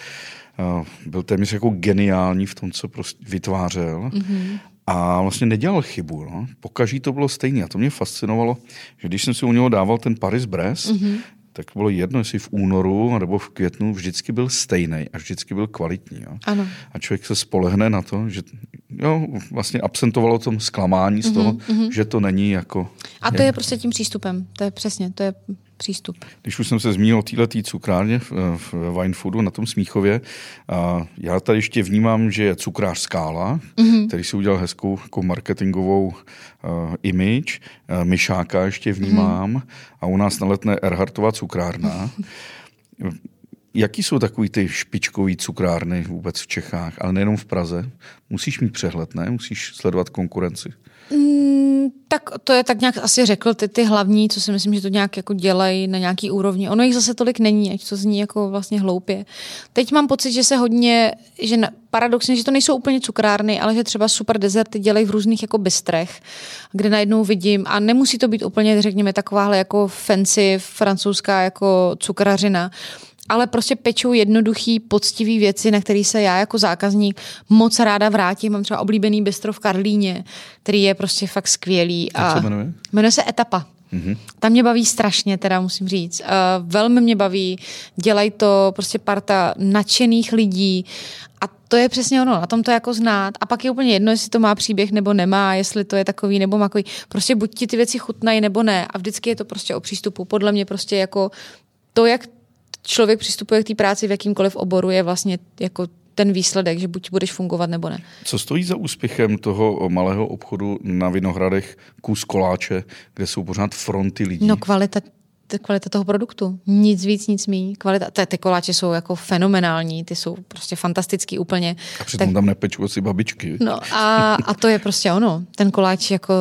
A byl téměř jako geniální v tom, co prostě vytvářel. Mm-hmm. A vlastně nedělal chybu. No. Pokaží to bylo stejné. A to mě fascinovalo, že když jsem si u něho dával ten Paris Brest, mm-hmm tak bylo jedno, jestli v únoru nebo v květnu vždycky byl stejný a vždycky byl kvalitní. Jo. Ano. A člověk se spolehne na to, že jo, vlastně absentovalo tom zklamání z toho, mm-hmm. že to není jako... A to je prostě tím přístupem, to je přesně, to je přístup. Když už jsem se zmínil o této cukrárně v, v Wine Foodu na tom Smíchově, a já tady ještě vnímám, že je cukrář Skála, mm-hmm. který si udělal hezkou jako marketingovou uh, image. Uh, Myšáka ještě vnímám mm-hmm. a u nás na letné Erhartová cukrárna. Jaký jsou takový ty špičkový cukrárny vůbec v Čechách, ale nejenom v Praze? Musíš mít přehled, ne? Musíš sledovat konkurenci. Mm, tak to je tak nějak asi řekl ty, ty hlavní, co si myslím, že to nějak jako dělají na nějaký úrovni. Ono jich zase tolik není, ať to zní jako vlastně hloupě. Teď mám pocit, že se hodně, že na, paradoxně, že to nejsou úplně cukrárny, ale že třeba super dezerty dělají v různých jako bystrech, kde najednou vidím, a nemusí to být úplně, řekněme, takováhle jako fancy francouzská jako cukrařina, ale prostě pečou jednoduchý, poctivý věci, na které se já jako zákazník moc ráda vrátím. Mám třeba oblíbený bistro v Karlíně, který je prostě fakt skvělý. A, a co jmenuje? Jmenuje se Etapa. Mm-hmm. Tam mě baví strašně, teda musím říct. Uh, velmi mě baví, dělají to prostě parta nadšených lidí a to je přesně ono, na tom to jako znát. A pak je úplně jedno, jestli to má příběh nebo nemá, jestli to je takový nebo makový. Prostě buď ti ty věci chutnají nebo ne. A vždycky je to prostě o přístupu. Podle mě prostě jako to, jak člověk přistupuje k té práci v jakýmkoliv oboru, je vlastně jako ten výsledek, že buď budeš fungovat nebo ne. Co stojí za úspěchem toho malého obchodu na Vinohradech kus koláče, kde jsou pořád fronty lidí? No kvalita kvalita toho produktu. Nic víc, nic méně. Kvalita, ty, ty koláče jsou jako fenomenální, ty jsou prostě fantastický úplně. A přitom tak, tam nepečou asi babičky. No a, a to je prostě ono. Ten koláč jako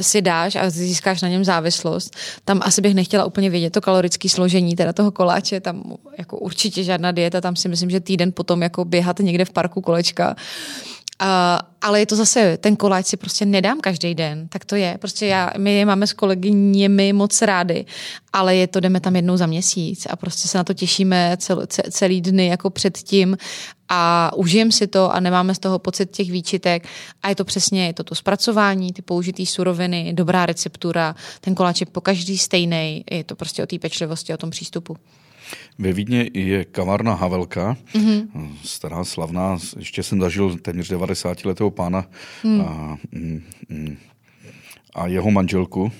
si dáš a získáš na něm závislost. Tam asi bych nechtěla úplně vědět to kalorické složení teda toho koláče. Tam jako určitě žádná dieta, tam si myslím, že týden potom jako běhat někde v parku kolečka Uh, ale je to zase, ten koláč si prostě nedám každý den, tak to je. Prostě já, my je máme s kolegyněmi moc rády, ale je to, jdeme tam jednou za měsíc a prostě se na to těšíme cel, celý dny jako předtím a užijem si to a nemáme z toho pocit těch výčitek a je to přesně, je to to zpracování, ty použitý suroviny, dobrá receptura, ten koláč je po každý stejný, je to prostě o té pečlivosti, o tom přístupu. Ve Vídně je kavárna Havelka, mm-hmm. stará, slavná, ještě jsem zažil téměř 90 letého pána mm. a, mm, a jeho manželku,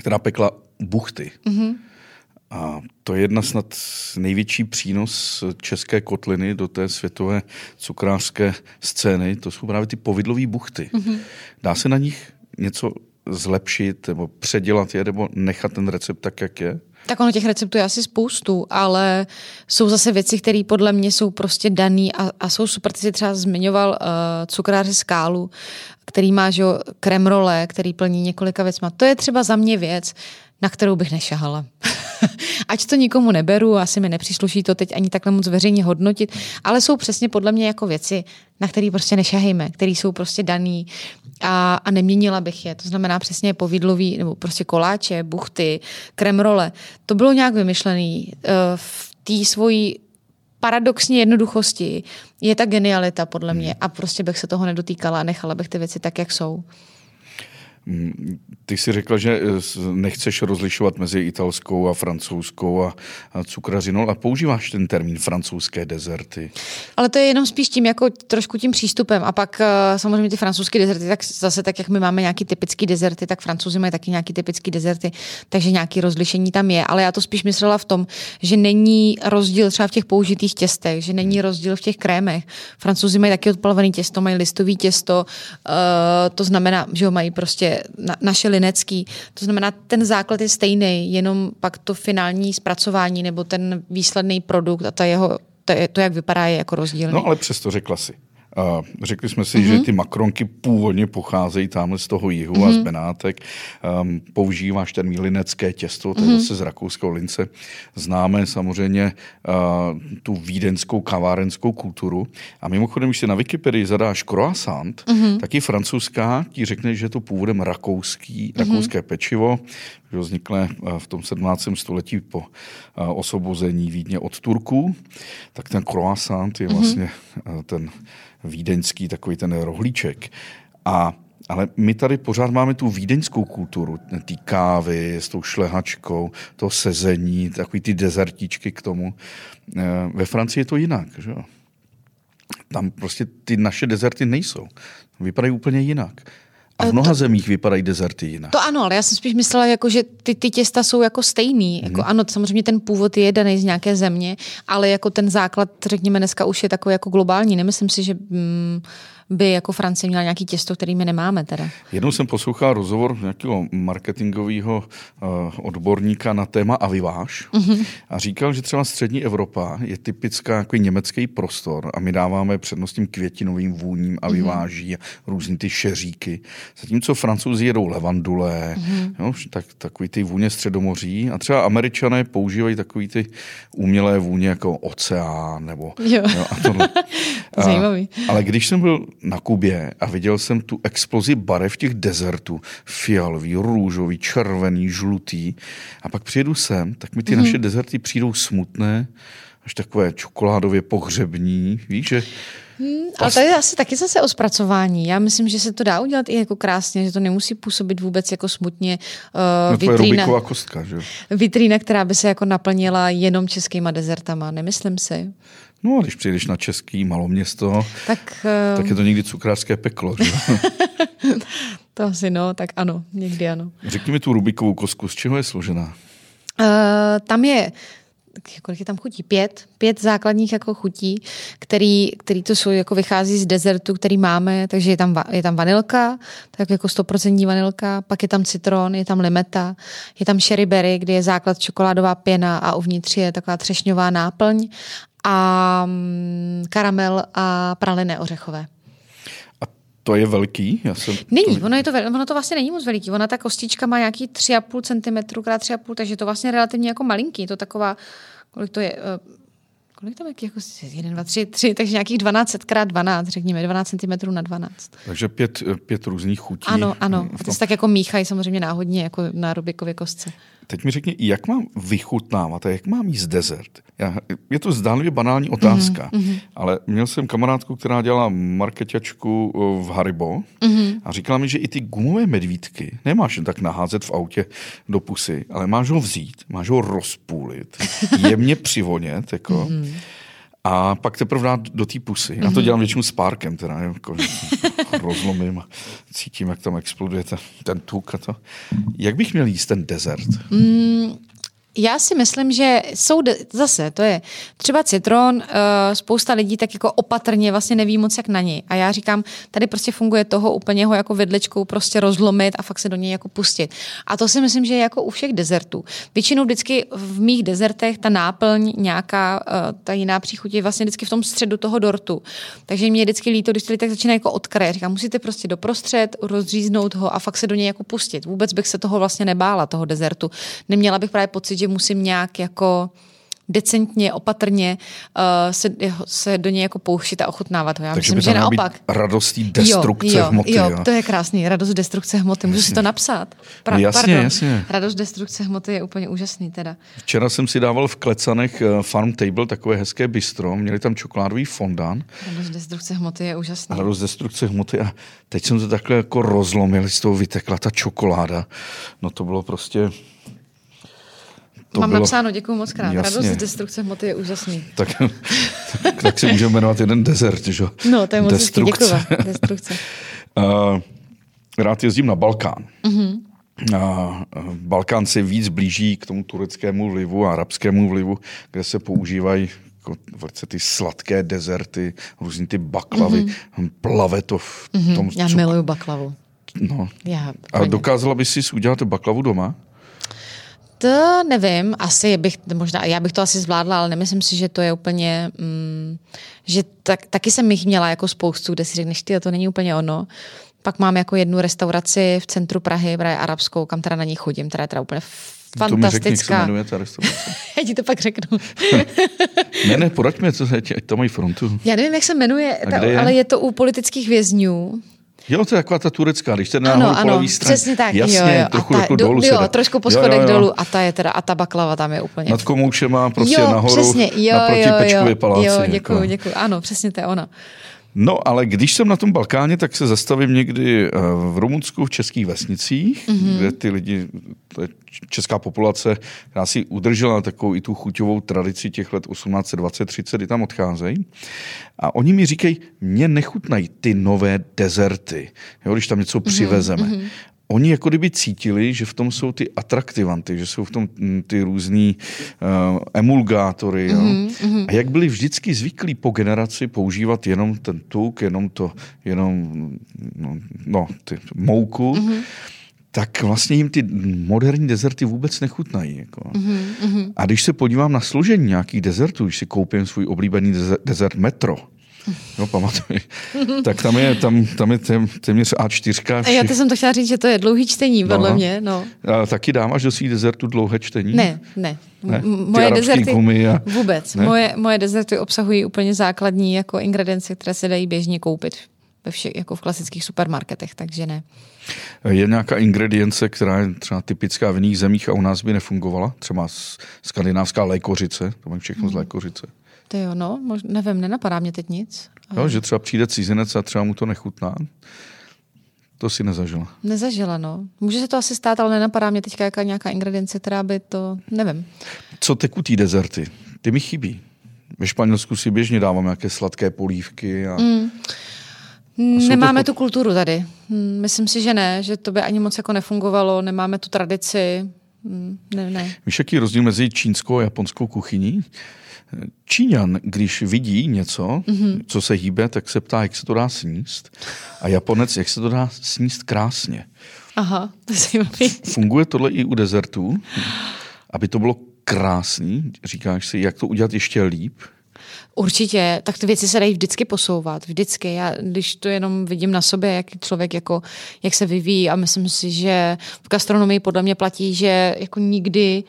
která pekla buchty. Mm-hmm. A to je jedna snad největší přínos české kotliny do té světové cukrářské scény. To jsou právě ty povidlové buchty. Mm-hmm. Dá se na nich něco zlepšit nebo předělat je, nebo nechat ten recept tak, jak je? Tak ono těch receptů je asi spoustu, ale jsou zase věci, které podle mě jsou prostě daný a, a jsou super. Ty jsi třeba zmiňoval uh, cukráře skálu, který má že, kremrole, který plní několika věcma. To je třeba za mě věc, na kterou bych nešahala. Ať to nikomu neberu, asi mi nepřísluší to teď ani takhle moc veřejně hodnotit, ale jsou přesně podle mě jako věci, na které prostě nešahejme, které jsou prostě daný a, a neměnila bych je. To znamená přesně povidlový, nebo prostě koláče, buchty, kremrole. To bylo nějak vymyšlený uh, v té svojí paradoxní jednoduchosti je ta genialita podle mě a prostě bych se toho nedotýkala a nechala bych ty věci tak, jak jsou. Ty jsi řekla, že eh, nechceš rozlišovat mezi italskou a francouzskou a, cukrařinou a používáš ten termín francouzské dezerty. Ale to je jenom spíš tím, jako trošku tím přístupem. A pak uh, samozřejmě ty francouzské dezerty, tak zase tak, jak my máme nějaký typický dezerty, tak francouzi mají taky nějaký typický dezerty, takže nějaký rozlišení tam je. Ale já to spíš myslela v tom, že není rozdíl třeba v těch použitých těstech, že není rozdíl v těch krémech. Francouzi mají taky odpalovaný těsto, mají listový těsto, uh, to znamená, že ho mají prostě na, naše linecký. To znamená, ten základ je stejný, jenom pak to finální zpracování nebo ten výsledný produkt a ta jeho, to, to jak vypadá, je jako rozdílný. No ale přesto řekla si. Uh, řekli jsme si, mm-hmm. že ty makronky původně pocházejí tamhle z toho jihu mm-hmm. a z mhm. Benátek. Um, používáš ten linecké těsto, to je mm-hmm. zase z rakouského lince. Známe samozřejmě uh, tu vídenskou kavárenskou kulturu. A mimochodem, když si na Wikipedii zadáš croissant, mm-hmm. tak i francouzská ti řekne, že je to původem rakouský, mm-hmm. rakouské pečivo, že vzniklé v tom 17. století po osvobození Vídně od Turků. Tak ten croissant je mhm. vlastně mm-hmm. ten vídeňský takový ten rohlíček. A ale my tady pořád máme tu vídeňskou kulturu, ty kávy s tou šlehačkou, to sezení, takový ty dezertičky k tomu. E, ve Francii je to jinak, že? Tam prostě ty naše dezerty nejsou. Vypadají úplně jinak. A v mnoha zemích vypadají dezerty jinak. To ano, ale já jsem spíš myslela, jako, že ty, ty těsta jsou jako stejný. Jako, ano, samozřejmě ten původ je daný z nějaké země, ale jako ten základ, řekněme, dneska už je takový jako globální. Nemyslím si, že mm, by jako Francie měla nějaký těsto, který my nemáme teda. Jednou jsem poslouchal rozhovor nějakého marketingového uh, odborníka na téma aviváž mm-hmm. a říkal, že třeba střední Evropa je typická jako německý prostor a my dáváme přednost tím květinovým vůním aviváží mm-hmm. a různý ty šeříky. Zatímco francouzi jedou levandule, mm-hmm. jo, tak, takový ty vůně středomoří a třeba američané používají takový ty umělé vůně jako oceán nebo jo. Jo, a tohle. Zajímavý. A, ale když jsem byl na Kubě a viděl jsem tu explozi barev těch dezertů, fialový, růžový, červený, žlutý a pak přijedu sem, tak mi ty mm-hmm. naše dezerty přijdou smutné, až takové čokoládově pohřební, víš, že Hmm, ale to je asi taky zase o zpracování. Já myslím, že se to dá udělat i jako krásně, že to nemusí působit vůbec jako smutně. Uh, no to vitrína, je kostka, že? Vitrína, která by se jako naplnila jenom českýma dezertama, nemyslím si. No a když přijdeš na český maloměsto, tak, tak je to někdy cukrářské peklo. Že? to asi no, tak ano, někdy ano. Řekni mi tu Rubikovou kostku, z čeho je složená? Uh, tam je kolik je tam chutí? Pět, pět základních jako chutí, který, který to jsou, jako vychází z dezertu, který máme, takže je tam, je tam vanilka, tak jako 100% vanilka, pak je tam citron, je tam limeta, je tam sherry berry, kde je základ čokoládová pěna a uvnitř je taková třešňová náplň a mm, karamel a praliny ořechové. To je velký? Já jsem není, to... Ono, je to, ono to vlastně není moc veliký. Ona ta kostička má nějaký 3,5 cm krát 3,5, takže to vlastně relativně jako malinký. To taková, kolik to je, uh, kolik tam je jako 1, 2, 3, 3, takže nějakých 12 krát 12, řekněme, 12 cm na 12. Takže pět, pět různých chutí. Ano, ano. A to se tak jako míchají samozřejmě náhodně, jako na Rubikově kostce. Teď mi řekni, jak mám vychutnávat a jak mám jíst dezert? Já, je to zdánlivě banální otázka, mm-hmm. ale měl jsem kamarádku, která dělala marketačku v Haribo mm-hmm. a říkala mi, že i ty gumové medvídky nemáš jen tak naházet v autě do pusy, ale máš ho vzít, máš ho rozpůlit, jemně přivonět, jako, mm-hmm a pak teprve dát do té pusy. Já to mhm. dělám většinou s párkem, teda, jako, rozlomím a cítím, jak tam exploduje ten, ten tuk a to. Jak bych měl jíst ten dezert? Mm, já si myslím, že jsou de- zase, to je třeba citron, uh, spousta lidí tak jako opatrně vlastně neví moc jak na něj. A já říkám, tady prostě funguje toho úplně ho jako vidličkou prostě rozlomit a fakt se do něj jako pustit. A to si myslím, že je jako u všech dezertů. Většinou vždycky v mých dezertech ta náplň, nějaká uh, ta jiná příchuť je vlastně vždycky v tom středu toho dortu. Takže mě je vždyky líto, když ty tak začíná jako od kraje. Říkám, musíte prostě doprostřed, rozříznout ho a fakt se do něj jako pustit. Vůbec bych se toho vlastně nebála, toho dezertu. Neměla bych právě pocit, že musím nějak jako decentně, opatrně uh, se, se do něj jako pouštět a ochutnávat ho. Já Takže myslím, že naopak. radostí destrukce jo, jo, hmoty. Jo, jo, to je krásný. Radost destrukce hmoty. Můžu si to napsat? Pra, no jasně, pardon. jasně. Radost destrukce hmoty je úplně úžasný teda. Včera jsem si dával v Klecanech uh, Farm Table, takové hezké bistro. Měli tam čokoládový fondán. Radost destrukce hmoty je úžasný. Radost destrukce hmoty a teď jsem to takhle jako rozlomil, z toho vytekla ta čokoláda. No to bylo prostě to Mám bylo... napsáno, děkuji moc krát. Jasně. Radost z destrukce hmoty je úžasný. tak, tak, tak si můžeme jmenovat jeden desert, že? No, to je moc destrukce. destrukce. uh, rád jezdím na Balkán. Uh-huh. Uh, Balkán se víc blíží k tomu tureckému vlivu a arabskému vlivu, kde se používají jako velice ty sladké dezerty, různý ty baklavy, mm-hmm. plave to v mm-hmm. tom Já miluju baklavu. No. Já, a dokázala bys si udělat baklavu doma? To nevím, asi bych, možná, já bych to asi zvládla, ale nemyslím si, že to je úplně, mm, že tak, taky jsem jich měla jako spoustu, kde si řekneš, ty, to není úplně ono. Pak mám jako jednu restauraci v centru Prahy, právě arabskou, kam teda na ní chodím, která je teda úplně fantastická. To mi řekni, jak se jmenuje ta restaurace. já ti to pak řeknu. ne, ne, poraď mi, co, ať to mají frontu. Já nevím, jak se jmenuje, ta, je? ale je to u politických vězňů. Jo, to je taková ta turecká, když ten nahoru ano, ano, stran. přesně tak. Jasně, jo, jo. trochu, ta, jako dolů jo, trošku po schodech jo, jo, jo. dolů a ta je teda, a ta baklava tam je úplně. Nad komoušem má prostě jo, nahoru přesně, jo, naproti jo, Pečkově paláci. Jo, děkuji, jako. děkuji. Ano, přesně to je ona. No, ale když jsem na tom Balkáně, tak se zastavím někdy eh, v Rumunsku, v českých vesnicích, mm-hmm. kde ty lidi, to je česká populace, která si udržela takovou i tu chuťovou tradici těch let 1820, 30, kdy tam odcházejí. A oni mi říkají, mě nechutnají ty nové dezerty, jo, když tam něco mm-hmm. přivezeme. Mm-hmm oni jako kdyby cítili, že v tom jsou ty atraktivanty, že jsou v tom mm, ty různý uh, emulgátory. Jo? Mm-hmm. A jak byli vždycky zvyklí po generaci používat jenom ten tuk, jenom to, jenom no, no ty mouku, mm-hmm tak vlastně jim ty moderní dezerty vůbec nechutnají. Jako. Mm-hmm. A když se podívám na složení nějakých dezertů, když si koupím svůj oblíbený dezert metro, No, pamatuj. tak tam je, tam, tam je tém, téměř A4. A já to jsem to chtěla říct, že to je dlouhý čtení, podle no. mě. No. A taky dáváš do svých dezertů dlouhé čtení? Ne, ne. ne? Moje dezerty, a... vůbec. Ne? Moje, moje dezerty obsahují úplně základní jako ingredience, které se dají běžně koupit ve všech, jako v klasických supermarketech, takže ne. Je nějaká ingredience, která je třeba typická v jiných zemích a u nás by nefungovala? Třeba skandinávská lékořice, to mají všechno hmm. z lékořice. To jo, no, mož, nevím, nenapadá mě teď nic. Jo, že třeba přijde cizinec a třeba mu to nechutná. To si nezažila. Nezažila, no. Může se to asi stát, ale nenapadá mě teďka jaká nějaká ingredience, která by to, nevím. Co tekutý dezerty? Ty mi chybí. Ve Španělsku si běžně dávám nějaké sladké polívky. A... Mm. Nemáme to... tu kulturu tady. Hm, myslím si, že ne, že to by ani moc jako nefungovalo, nemáme tu tradici. Hm, ne, ne. Víš, jaký je rozdíl mezi čínskou a japonskou kuchyní? Číňan, když vidí něco, mm-hmm. co se hýbe, tak se ptá, jak se to dá sníst. A Japonec, jak se to dá sníst krásně. Aha, to Funguje tohle i u dezertů? Aby to bylo krásný, říkáš si, jak to udělat ještě líp? Určitě, tak ty věci se dají vždycky posouvat, vždycky. Já, když to jenom vidím na sobě, jak člověk jako, jak se vyvíjí a myslím si, že v gastronomii podle mě platí, že jako nikdy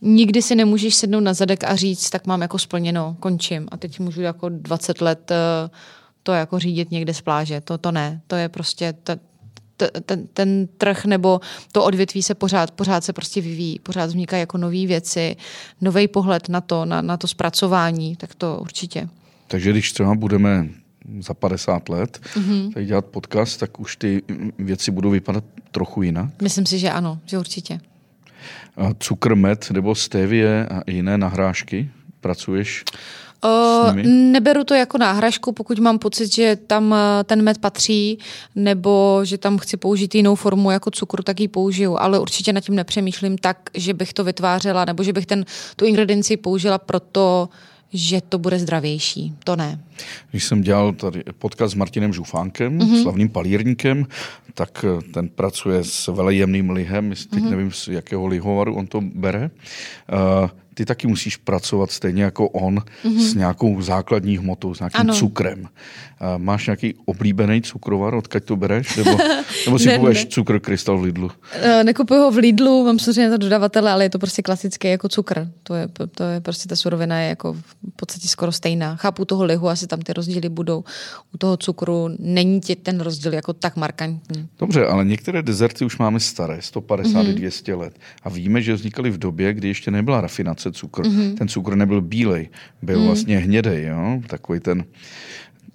nikdy si nemůžeš sednout na zadek a říct, tak mám jako splněno, končím. A teď můžu jako 20 let eh, to jako řídit někde z pláže. To, to ne. To je prostě, to, ten, ten trh nebo to odvětví se pořád, pořád se prostě vyvíjí, pořád vznikají jako nové věci, nový pohled na to, na, na to zpracování, tak to určitě. Takže když třeba budeme za 50 let mm-hmm. tady dělat podcast, tak už ty věci budou vypadat trochu jinak? Myslím si, že ano, že určitě cukr, med nebo stevie a jiné nahrážky? Pracuješ Uh, neberu to jako náhražku, pokud mám pocit, že tam eh, ten med patří, nebo že tam chci použít jinou formu jako cukru, tak ji použiju, ale určitě nad tím nepřemýšlím tak, že bych to vytvářela, nebo že bych ten, tu ingredienci použila proto, že to bude zdravější. To ne. Když jsem dělal tady podcast s Martinem Žufánkem, mm-hmm. slavným palírníkem, tak eh, ten pracuje s velejemným lihem, teď mm-hmm. nevím, z jakého lihovaru on to bere. Uh, ty taky musíš pracovat stejně jako on mm-hmm. s nějakou základní hmotou, s nějakým ano. cukrem. A máš nějaký oblíbený cukrovar, odkud to bereš? Nebo, nebo si kupuješ cukr krystal v Lidlu? Uh, nekupuju ho v Lidlu, mám samozřejmě to dodavatele, ale je to prostě klasický jako cukr. To je, to je prostě ta surovina je jako v podstatě skoro stejná. Chápu toho lihu, asi tam ty rozdíly budou. U toho cukru není ti ten rozdíl jako tak markantní. Dobře, ale některé dezerty už máme staré, 150 mm-hmm. 200 let. A víme, že vznikaly v době, kdy ještě nebyla rafinace cukru. Mm-hmm. Ten cukr nebyl bílej, byl mm. vlastně hnědej, jo? takový ten...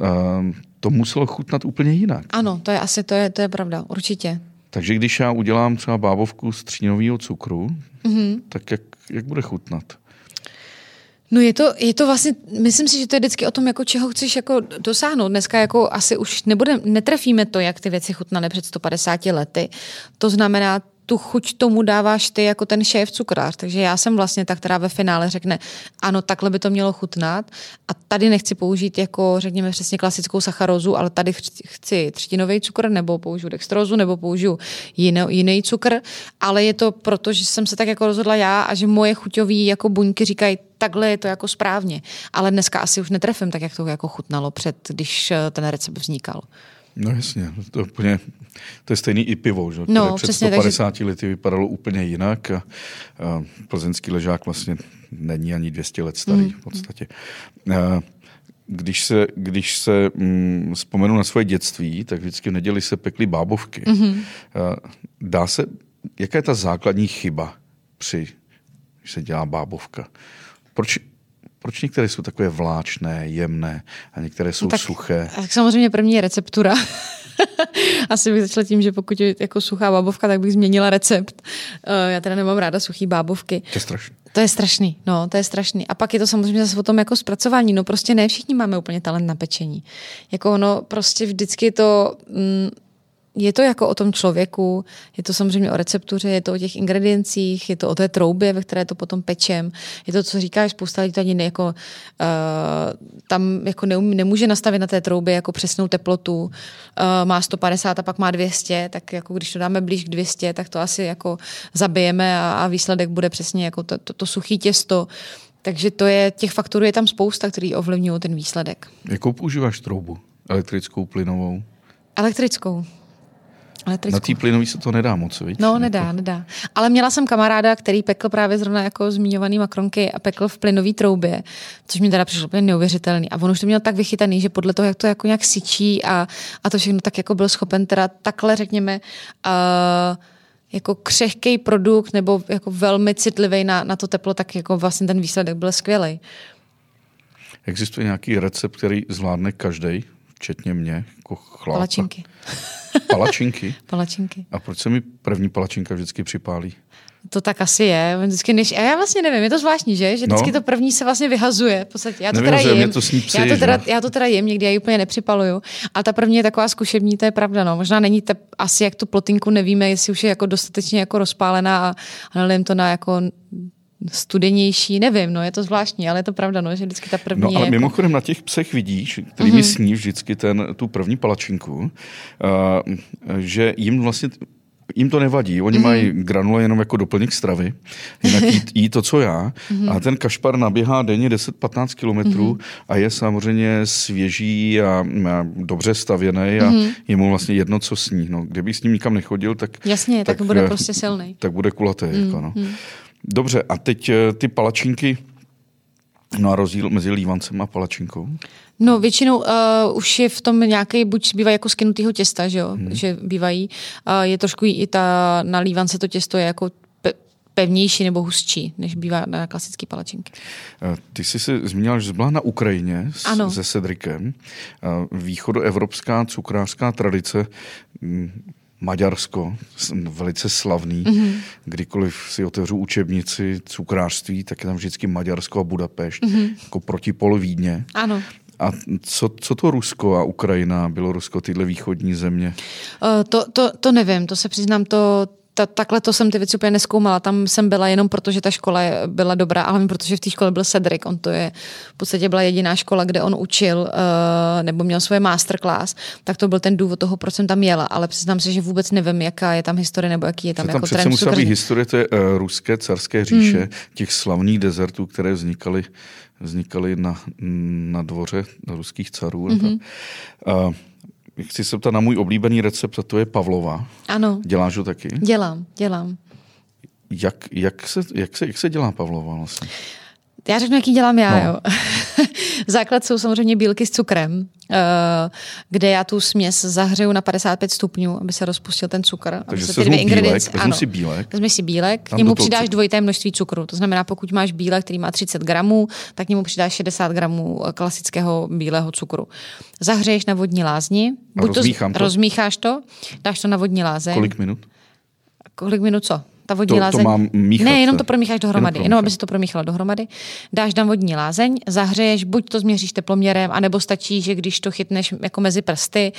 Uh, to muselo chutnat úplně jinak. Ano, to je asi, to je, to je pravda, určitě. Takže když já udělám třeba bábovku z třínového cukru, mm-hmm. tak jak, jak bude chutnat? No je to, je to vlastně, myslím si, že to je vždycky o tom, jako čeho chceš jako dosáhnout. Dneska jako asi už nebude, netrefíme to, jak ty věci chutnaly před 150 lety. To znamená, tu chuť tomu dáváš ty jako ten šéf cukrář. Takže já jsem vlastně ta, která ve finále řekne, ano, takhle by to mělo chutnat a tady nechci použít jako, řekněme, přesně klasickou sacharozu, ale tady chci třtinový cukr, nebo použiju dextrozu, nebo použiju jiný, jiný cukr, ale je to proto, že jsem se tak jako rozhodla já a že moje chuťové jako buňky říkají, takhle je to jako správně. Ale dneska asi už netrefím tak, jak to jako chutnalo před, když eh, ten recept vznikal. No jasně, to, úplně, to je stejný i pivo, že? No, před přesně, 150 takže... lety vypadalo úplně jinak a, a plzeňský ležák vlastně není ani 200 let starý mm. v podstatě. A, když se, když se mm, vzpomenu na svoje dětství, tak vždycky v neděli se pekly bábovky. Mm-hmm. A, dá se, jaká je ta základní chyba při, když se dělá bábovka? Proč proč některé jsou takové vláčné, jemné a některé jsou tak, suché? Tak samozřejmě první je receptura. Asi bych začala tím, že pokud je jako suchá bábovka, tak bych změnila recept. Uh, já teda nemám ráda suchý bábovky. To je strašný. To je strašný, no, to je strašný. A pak je to samozřejmě zase o tom jako zpracování. No prostě ne všichni máme úplně talent na pečení. Jako ono prostě vždycky to... Mm, je to jako o tom člověku, je to samozřejmě o receptuře, je to o těch ingrediencích, je to o té troubě, ve které to potom pečem. Je to, co říkáš, spousta lidí to ani ne, jako, uh, tam jako neum, nemůže nastavit na té troubě jako přesnou teplotu. Uh, má 150 a pak má 200, tak jako když to dáme blíž k 200, tak to asi jako zabijeme a, a výsledek bude přesně jako to, to, to suchý těsto. Takže to je, těch faktorů je tam spousta, který ovlivňují ten výsledek. Jakou používáš troubu? Elektrickou, plynovou? Elektrickou. Elektrickou. Na té plynové se to nedá moc, víš? No, nedá, jako... nedá. Ale měla jsem kamaráda, který pekl právě zrovna jako zmiňovaný makronky a pekl v plynové troubě, což mi teda přišlo úplně neuvěřitelný. A on už to měl tak vychytaný, že podle toho, jak to jako nějak syčí a, a to všechno tak jako byl schopen teda takhle, řekněme, uh, jako křehký produkt nebo jako velmi citlivý na, na to teplo, tak jako vlastně ten výsledek byl skvělý. Existuje nějaký recept, který zvládne každý, včetně mě, jako chlápa? Palačinky. Palačinky? palačinky. A proč se mi první palačinka vždycky připálí? To tak asi je. Vždycky než, a já vlastně nevím, je to zvláštní, že? Že vždycky no. to první se vlastně vyhazuje. V podstatě. Já to teda jim. To sní psi, já, to teda, já to teda jim, někdy já ji úplně nepřipaluju. A ta první je taková zkušební, to je pravda. No. Možná není te, asi jak tu plotinku nevíme, jestli už je jako dostatečně jako rozpálená a, a to na jako studenější, nevím, no je to zvláštní, ale je to pravda, no, že vždycky ta první No ale jako- mimochodem na těch psech vidíš, který mm-hmm. sní vždycky ten, tu první palačinku, uh, že jim vlastně jim to nevadí, oni mm-hmm. mají granule jenom jako doplněk stravy, jinak jí, jí to, co já. Mm-hmm. A ten kašpar naběhá denně 10-15 kilometrů mm-hmm. a je samozřejmě svěží a, a dobře stavěný a mm-hmm. je mu vlastně jedno, co sní. No, kdyby s ním nikam nechodil, tak... Jasně, tak, tak bude prostě silný. Tak bude kulatý. Mm-hmm. Jako, no. Dobře, a teď eh, ty palačinky, no a rozdíl mezi lívancem a palačinkou? No většinou uh, už je v tom nějaký, buď bývají jako skinutýho těsta, že jo, hmm. že bývají. Uh, je trošku i ta, na lívance to těsto je jako pevnější nebo hustší, než bývá na klasické palačinky. Ty jsi se zmínila, že jsi byla na Ukrajině s, ano. se Cedrikem. Východoevropská cukrářská tradice hm, Maďarsko, velice slavný. Mm-hmm. Kdykoliv si otevřu učebnici cukrářství, tak je tam vždycky Maďarsko a Budapešť, mm-hmm. jako protipol Vídně. Ano. A co, co to Rusko a Ukrajina, bylo Rusko tyhle východní země? Uh, to, to, to nevím, to se přiznám, to, ta, takhle to jsem ty věci úplně neskoumala. Tam jsem byla jenom proto, že ta škola byla dobrá, ale protože v té škole byl Cedric. On to je v podstatě byla jediná škola, kde on učil uh, nebo měl svoje masterclass, tak to byl ten důvod toho, proč jsem tam jela. Ale přiznám se, že vůbec nevím, jaká je tam historie nebo jaký je tam, tam jako trend. musela být historie té uh, ruské carské říše, hmm. těch slavných dezertů, které vznikaly vznikaly na, na dvoře ruských carů. Mm-hmm. Uh, chci se ptat na můj oblíbený recept, a to je Pavlova. Ano. Děláš ho taky? Dělám, dělám. Jak, jak, se, jak, se, jak se dělá Pavlova vlastně? Já řeknu, jaký dělám já. No. Jo. Základ jsou samozřejmě bílky s cukrem, eh, kde já tu směs zahřeju na 55 stupňů, aby se rozpustil ten cukr. Takže se ty dvě ingredience. Vezmu si bílek. Vezmi si bílek, k němu přidáš dvojité množství cukru. To znamená, pokud máš bílek, který má 30 gramů, tak k němu přidáš 60 gramů klasického bílého cukru. Zahřeješ na vodní lázni, buď to, to, rozmícháš to, dáš to na vodní lázeň. Kolik minut? Kolik minut co? Ta vodní to, lázeň. To mám míchat, ne, jenom to promícháš dohromady, jenom, jenom aby si to promíchala dohromady. Dáš tam vodní lázeň, zahřeješ, buď to změříš teploměrem, anebo stačí, že když to chytneš jako mezi prsty,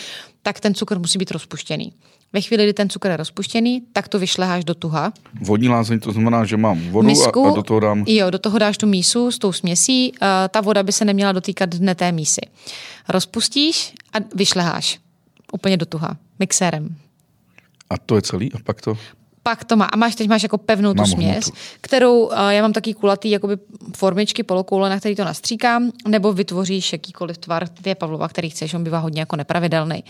tak ten cukr musí být rozpuštěný. Ve chvíli, kdy ten cukr je rozpuštěný, tak to vyšleháš do tuha. Vodní lázeň, to znamená, že mám vodu Misku, a, a do toho dám... Jo, do toho dáš tu mísu s tou směsí. Uh, ta voda by se neměla dotýkat dne té mísy. Rozpustíš a vyšleháš úplně do tuha, mixérem. A to je celý? A pak to? Pak to má. A máš, teď máš jako pevnou tu směs, hmotu. kterou uh, já mám taky kulatý jakoby formičky, polokoule, na který to nastříkám, nebo vytvoříš jakýkoliv tvar, ty je Pavlova, který chceš, on bývá hodně jako nepravidelný.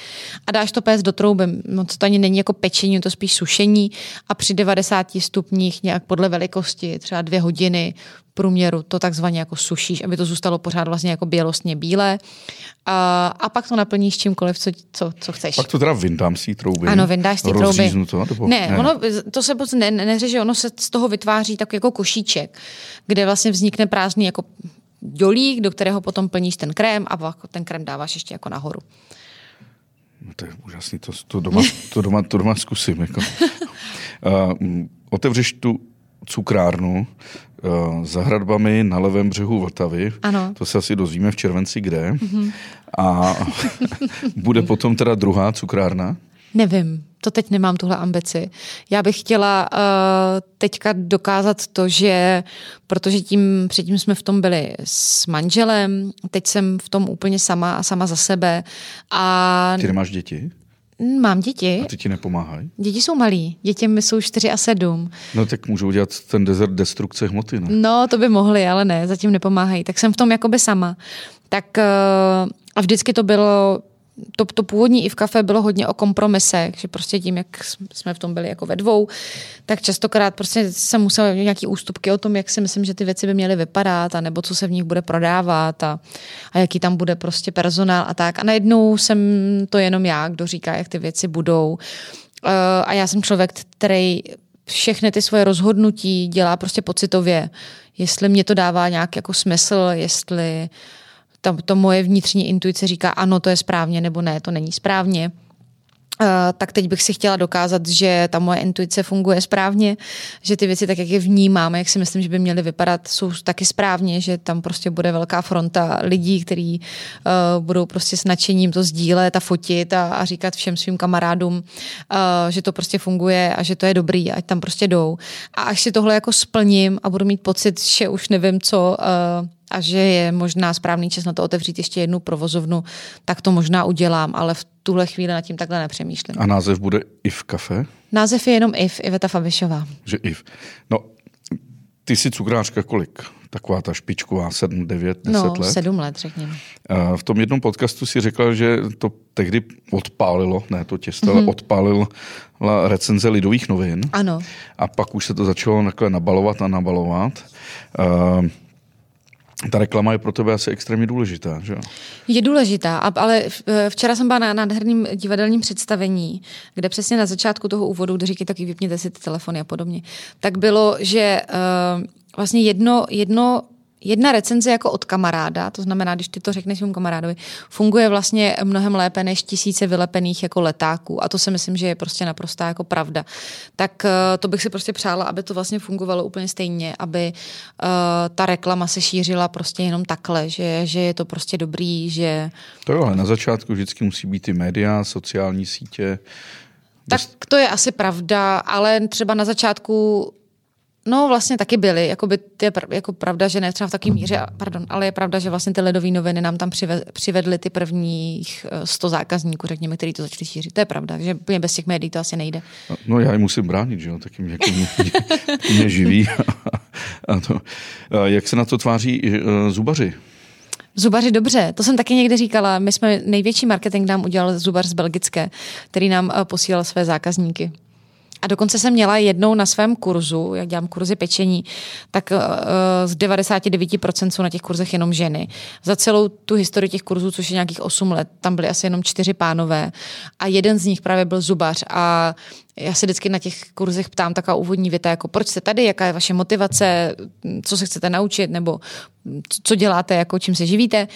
A dáš to péct do trouby. No to ani není jako pečení, to spíš sušení a při 90 stupních nějak podle velikosti, třeba dvě hodiny, průměru to takzvaně jako sušíš, aby to zůstalo pořád vlastně jako bělostně bílé. A, a pak to naplníš čímkoliv, co, co, co chceš. Pak to teda vyndám si trouby. Ano, vyndáš si trouby. to? Nebo? Ne, ne, ono, to se ne, ne, neřeže, ono se z toho vytváří tak jako košíček, kde vlastně vznikne prázdný jako dělík, do kterého potom plníš ten krém a pak ten krém dáváš ještě jako nahoru. No to je úžasný, to, to, doma, to, doma, to doma zkusím. Jako. Uh, otevřeš tu cukrárnu za hradbami na levém břehu Vltavy. Ano. To se asi dozvíme v červenci kde. Mm-hmm. A bude potom teda druhá cukrárna? Nevím, to teď nemám tuhle ambici. Já bych chtěla uh, teďka dokázat to, že protože tím předtím jsme v tom byli s manželem, teď jsem v tom úplně sama a sama za sebe. A... Ty nemáš děti? Mám děti. A ty ti nepomáhají? Děti jsou malí. Děti mi jsou 4 a 7. No tak můžou dělat ten desert destrukce hmoty, ne? No, to by mohli, ale ne, zatím nepomáhají. Tak jsem v tom jakoby sama. Tak uh, a vždycky to bylo to, to původní i v kafe bylo hodně o kompromisech, že prostě tím, jak jsme v tom byli jako ve dvou, tak častokrát prostě jsem musela nějaký ústupky o tom, jak si myslím, že ty věci by měly vypadat, a nebo co se v nich bude prodávat a, a jaký tam bude prostě personál a tak. A najednou jsem to jenom já, kdo říká, jak ty věci budou. Uh, a já jsem člověk, který všechny ty svoje rozhodnutí dělá prostě pocitově. Jestli mě to dává nějak jako smysl, jestli uh, to, to moje vnitřní intuice říká, ano, to je správně, nebo ne, to není správně. Uh, tak teď bych si chtěla dokázat, že ta moje intuice funguje správně, že ty věci, tak jak je vnímám, jak si myslím, že by měly vypadat, jsou taky správně, že tam prostě bude velká fronta lidí, kteří uh, budou prostě s nadšením to sdílet a fotit a, a říkat všem svým kamarádům, uh, že to prostě funguje a že to je dobrý, ať tam prostě jdou. A až si tohle jako splním a budu mít pocit, že už nevím, co uh, a že je možná správný čas na to otevřít ještě jednu provozovnu, tak to možná udělám, ale v tuhle chvíli nad tím takhle nepřemýšlím. A název bude IF kafe? Název je jenom IF, Iveta Fabišová. Že IF. No, ty jsi cukrářka kolik? Taková ta špičková, 7, 9, 10 no, let? 7 let, řekněme. V tom jednom podcastu si řekla, že to tehdy odpálilo, ne to těsto, mm-hmm. ale mhm. odpálila recenze Lidových novin. Ano. A pak už se to začalo nabalovat a nabalovat. Uh, ta reklama je pro tebe asi extrémně důležitá, že Je důležitá, ale eh, včera jsem byla na nádherným divadelním představení, kde přesně na začátku toho úvodu, kde říkají taky vypněte si ty telefony a podobně, tak bylo, že uh, vlastně jedno, jedno jedna recenze jako od kamaráda, to znamená, když ty to řekneš svému kamarádovi, funguje vlastně mnohem lépe než tisíce vylepených jako letáků a to si myslím, že je prostě naprostá jako pravda. Tak eh, to bych si prostě přála, aby to vlastně fungovalo úplně stejně, aby uh, ta reklama se šířila prostě jenom takhle, že, že je to prostě dobrý, že... To jo, ale na začátku vždycky musí být i média, sociální sítě, tak to je asi pravda, ale třeba na začátku No vlastně taky byly, jako by je jako pravda, že ne třeba v takové míře, pardon, ale je pravda, že vlastně ty ledové noviny nám tam přivedly ty prvních 100 eh, zákazníků, řekněme, který to začali šířit. To je pravda, že bez těch médií to asi nejde. No já je musím bránit, že jo, taky mě, jako mě, mě živí. A to, a jak se na to tváří uh, zubaři? Zubaři dobře, to jsem taky někde říkala. My jsme největší marketing nám udělal zubař z Belgické, který nám eh, posílal své zákazníky. A dokonce jsem měla jednou na svém kurzu, jak dělám kurzy pečení, tak uh, z 99% jsou na těch kurzech jenom ženy. Za celou tu historii těch kurzů, což je nějakých 8 let, tam byly asi jenom čtyři pánové a jeden z nich právě byl zubař a já se vždycky na těch kurzech ptám taková úvodní věta, jako proč jste tady, jaká je vaše motivace, co se chcete naučit, nebo co děláte, jako čím se živíte.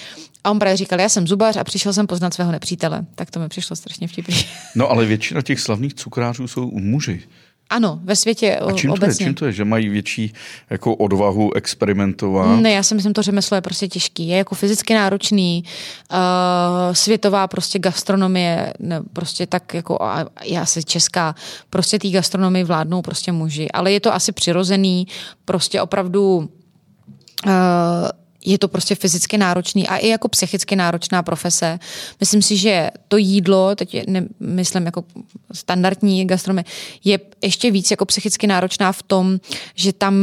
A on právě říkal, já jsem zubař a přišel jsem poznat svého nepřítele. Tak to mi přišlo strašně vtipný. No ale většina těch slavných cukrářů jsou muži. Ano, ve světě A čím obecně. to je? Čím to je? Že mají větší jako odvahu experimentovat? Ne, já si myslím, to řemeslo je prostě těžký. Je jako fyzicky náročný, uh, světová prostě gastronomie, ne, prostě tak jako, a já asi česká, prostě té gastronomii vládnou prostě muži. Ale je to asi přirozený, prostě opravdu uh, je to prostě fyzicky náročný a i jako psychicky náročná profese. Myslím si, že to jídlo, teď je, myslím jako standardní gastronomie, je ještě víc jako psychicky náročná v tom, že tam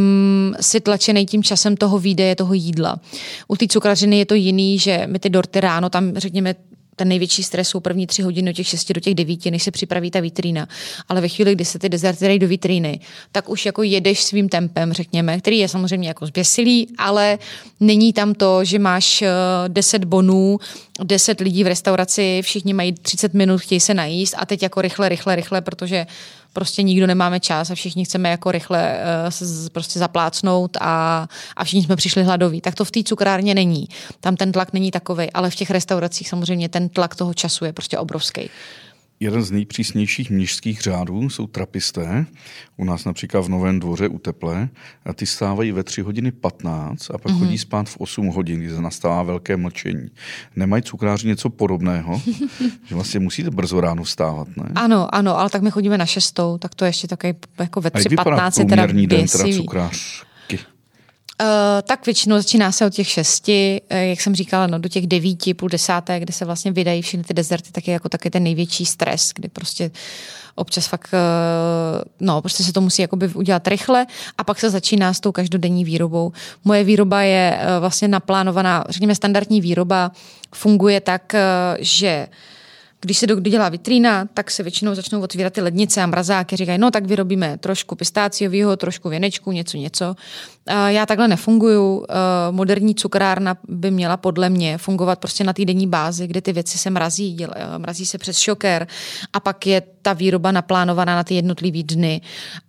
si tlačený tím časem toho výdeje, toho jídla. U té cukrařiny je to jiný, že my ty dorty ráno tam řekněme ten největší stres jsou první tři hodiny od těch šesti do těch devíti, než se připraví ta vitrína. Ale ve chvíli, kdy se ty dezerty dají do vitríny, tak už jako jedeš svým tempem, řekněme, který je samozřejmě jako zběsilý, ale není tam to, že máš 10 eh, bonů, 10 lidí v restauraci, všichni mají 30 minut, chtějí se najíst a teď jako rychle, rychle, rychle, protože prostě nikdo nemáme čas a všichni chceme jako rychle uh, prostě zaplácnout a, a všichni jsme přišli hladoví. Tak to v té cukrárně není. Tam ten tlak není takový, ale v těch restauracích samozřejmě ten tlak toho času je prostě obrovský. Jeden z nejpřísnějších mnižských řádů jsou trapisté. U nás například v Novém dvoře u Teple. A ty stávají ve 3 hodiny 15 a pak mm-hmm. chodí spát v 8 hodin, kdy nastává velké mlčení. Nemají cukráři něco podobného? že vlastně musíte brzo ráno vstávat, ne? Ano, ano, ale tak my chodíme na šestou, tak to ještě takový jako ve 3.15 je teda den teda cukrář? Uh, tak většinou začíná se od těch šesti, uh, jak jsem říkala, no, do těch devíti, půl desáté, kde se vlastně vydají všechny ty dezerty, tak je jako taky ten největší stres, kdy prostě občas fakt, uh, no, prostě se to musí jakoby udělat rychle a pak se začíná s tou každodenní výrobou. Moje výroba je vlastně naplánovaná, řekněme standardní výroba, funguje tak, že když se dělá vitrína, tak se většinou začnou otvírat ty lednice a mrazáky. Říkají, no tak vyrobíme trošku pistáciového, trošku věnečku, něco, něco. Já takhle nefunguju. Moderní cukrárna by měla podle mě fungovat prostě na týdenní bázi, kde ty věci se mrazí, mrazí se přes šoker a pak je ta výroba naplánovaná na ty jednotlivý dny.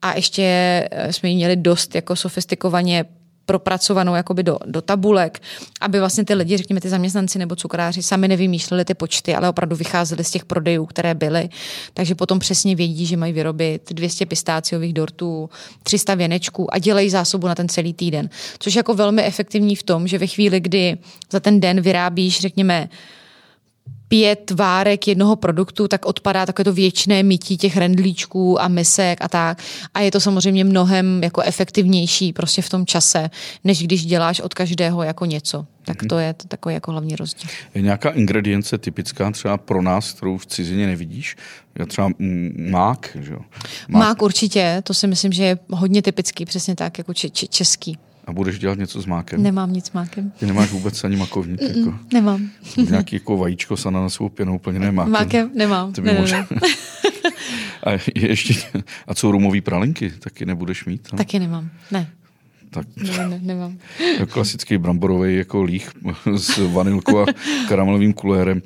A ještě eh, jsme ji měli dost jako sofistikovaně propracovanou jakoby do, do tabulek, aby vlastně ty lidi, řekněme ty zaměstnanci nebo cukráři, sami nevymýšleli ty počty, ale opravdu vycházeli z těch prodejů, které byly. Takže potom přesně vědí, že mají vyrobit 200 pistáciových dortů, 300 věnečků a dělají zásobu na ten celý týden. Což je jako velmi efektivní v tom, že ve chvíli, kdy za ten den vyrábíš, řekněme, pět várek jednoho produktu, tak odpadá takové to věčné mytí těch rendlíčků a misek a tak. A je to samozřejmě mnohem jako efektivnější prostě v tom čase, než když děláš od každého jako něco. Tak to je to takový jako hlavní rozdíl. Je nějaká ingredience typická třeba pro nás, kterou v cizině nevidíš? Je třeba mák, že jo? Mák. mák určitě, to si myslím, že je hodně typický, přesně tak, jako če- če- český. A budeš dělat něco s mákem? Nemám nic s mákem. Ty nemáš vůbec ani makovník? Mm, jako. Nemám. Nějaký jako vajíčko sa na svou pěnou úplně nemá. Mákem nemám. To by ne, možná... ne, ne. a ještě, a co rumový pralinky? Taky nebudeš mít? No? Taky nemám, ne. Tak. Ne, ne, nemám. Klasický bramborový jako líh s vanilkou a karamelovým kulérem.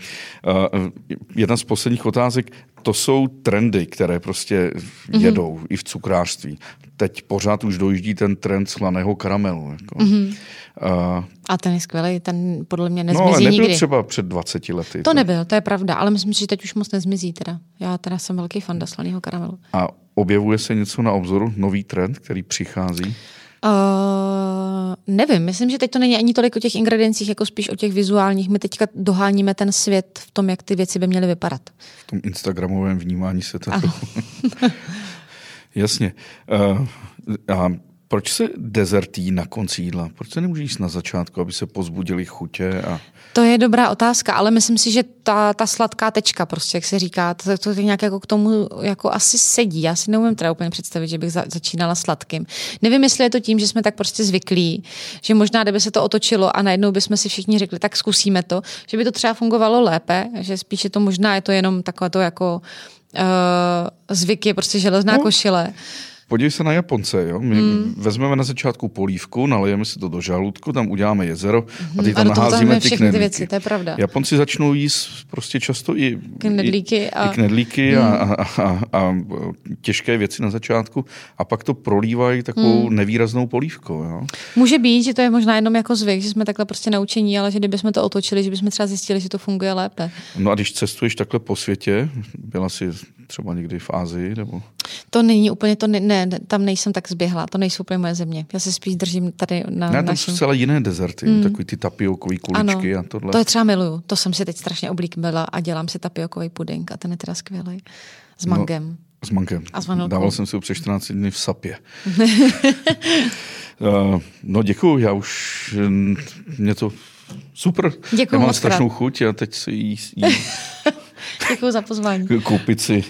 Jedna z posledních otázek, to jsou trendy, které prostě mhm. jedou mm-hmm. i v cukrářství teď pořád už dojíždí ten trend slaného karamelu. Jako. Mm-hmm. Uh, a ten je skvělý, ten podle mě nezmizí No ale nebyl nikdy. třeba před 20 lety. To tak. nebyl, to je pravda, ale myslím si, že teď už moc nezmizí teda. Já teda jsem velký fan slaného karamelu. A objevuje se něco na obzoru, nový trend, který přichází? Uh, nevím, myslím, že teď to není ani tolik o těch ingrediencích, jako spíš o těch vizuálních. My teďka doháníme ten svět v tom, jak ty věci by měly vypadat. V tom instagramovém vnímání se to. Jasně. Uh, a proč se dezertí na konci jídla? Proč se nemůže jíst na začátku, aby se pozbudili chutě? A... To je dobrá otázka, ale myslím si, že ta, ta sladká tečka, prostě, jak se říká, to, to nějak jako k tomu jako asi sedí. Já si neumím teda úplně představit, že bych za, začínala sladkým. Nevím, jestli je to tím, že jsme tak prostě zvyklí, že možná, kdyby se to otočilo a najednou bychom si všichni řekli, tak zkusíme to, že by to třeba fungovalo lépe, že spíše to možná je to jenom takové to jako uh, zvyk je prostě železná no. košile. Podívej se na Japonce, jo? My hmm. vezmeme na začátku polívku, nalijeme si to do žaludku, tam uděláme jezero a ty tam ano, naházíme ty knedlíky. Ty věci, to je pravda. Japonci začnou jíst prostě často i knedlíky a, i knedlíky hmm. a, a, a, a těžké věci na začátku a pak to prolívají takovou hmm. nevýraznou polívkou. Jo? Může být, že to je možná jenom jako zvyk, že jsme takhle prostě naučení, ale že kdybychom to otočili, že bychom třeba zjistili, že to funguje lépe. No a když cestuješ takhle po světě, byla si třeba někdy v Ázii? Nebo? To není úplně, to ne, ne, tam nejsem tak zběhla, to nejsou úplně moje země. Já se spíš držím tady na Ne, tam našem... jsou celé jiné dezerty, mm. takový ty tapiokový kuličky ano, a tohle. to je třeba miluju, to jsem si teď strašně oblíkala a dělám si tapiokový puding a ten je teda skvělý. S no, mangem. No, s mangem. A s vanilkou. Dával jsem si ho přes 14 dny v sapě. uh, no děkuju, já už mě to super. Děkuju já mám strašnou krát. chuť a teď si jí, jí Děkuji za pozvání. Koupit si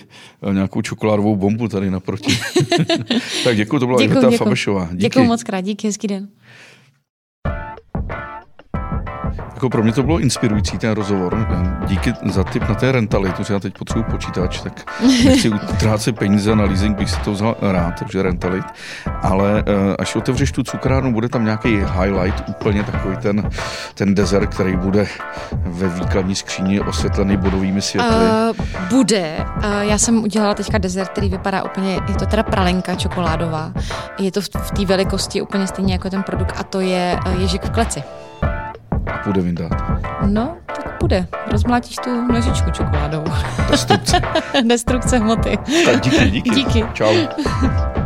eh, nějakou čokoládovou bombu tady naproti. tak děkuji, to byla děkuju, Fabešová. Děkuji moc krát, díky, hezký den. Jako pro mě to bylo inspirující ten rozhovor. Díky za tip na té rentalitu, že já teď potřebuji počítač, tak nechci utrácet peníze na leasing, bych si to vzal rád, takže rentalit. Ale eh, až otevřeš tu cukrárnu, bude tam nějaký highlight, úplně takový ten, ten desert, který bude ve výkladní skříni osvětlený bodovými světly. Uh, bude. Uh, já jsem udělala teďka desert, který vypadá úplně, je to teda pralenka čokoládová. Je to v, v té velikosti úplně stejně jako ten produkt a to je ježik v kleci. A půjde vyndat. No, tak půjde. Rozmlátíš tu nožičku čokoládovou. Destrukce. Destrukce hmoty. Tak díky, díky. Díky. Čau.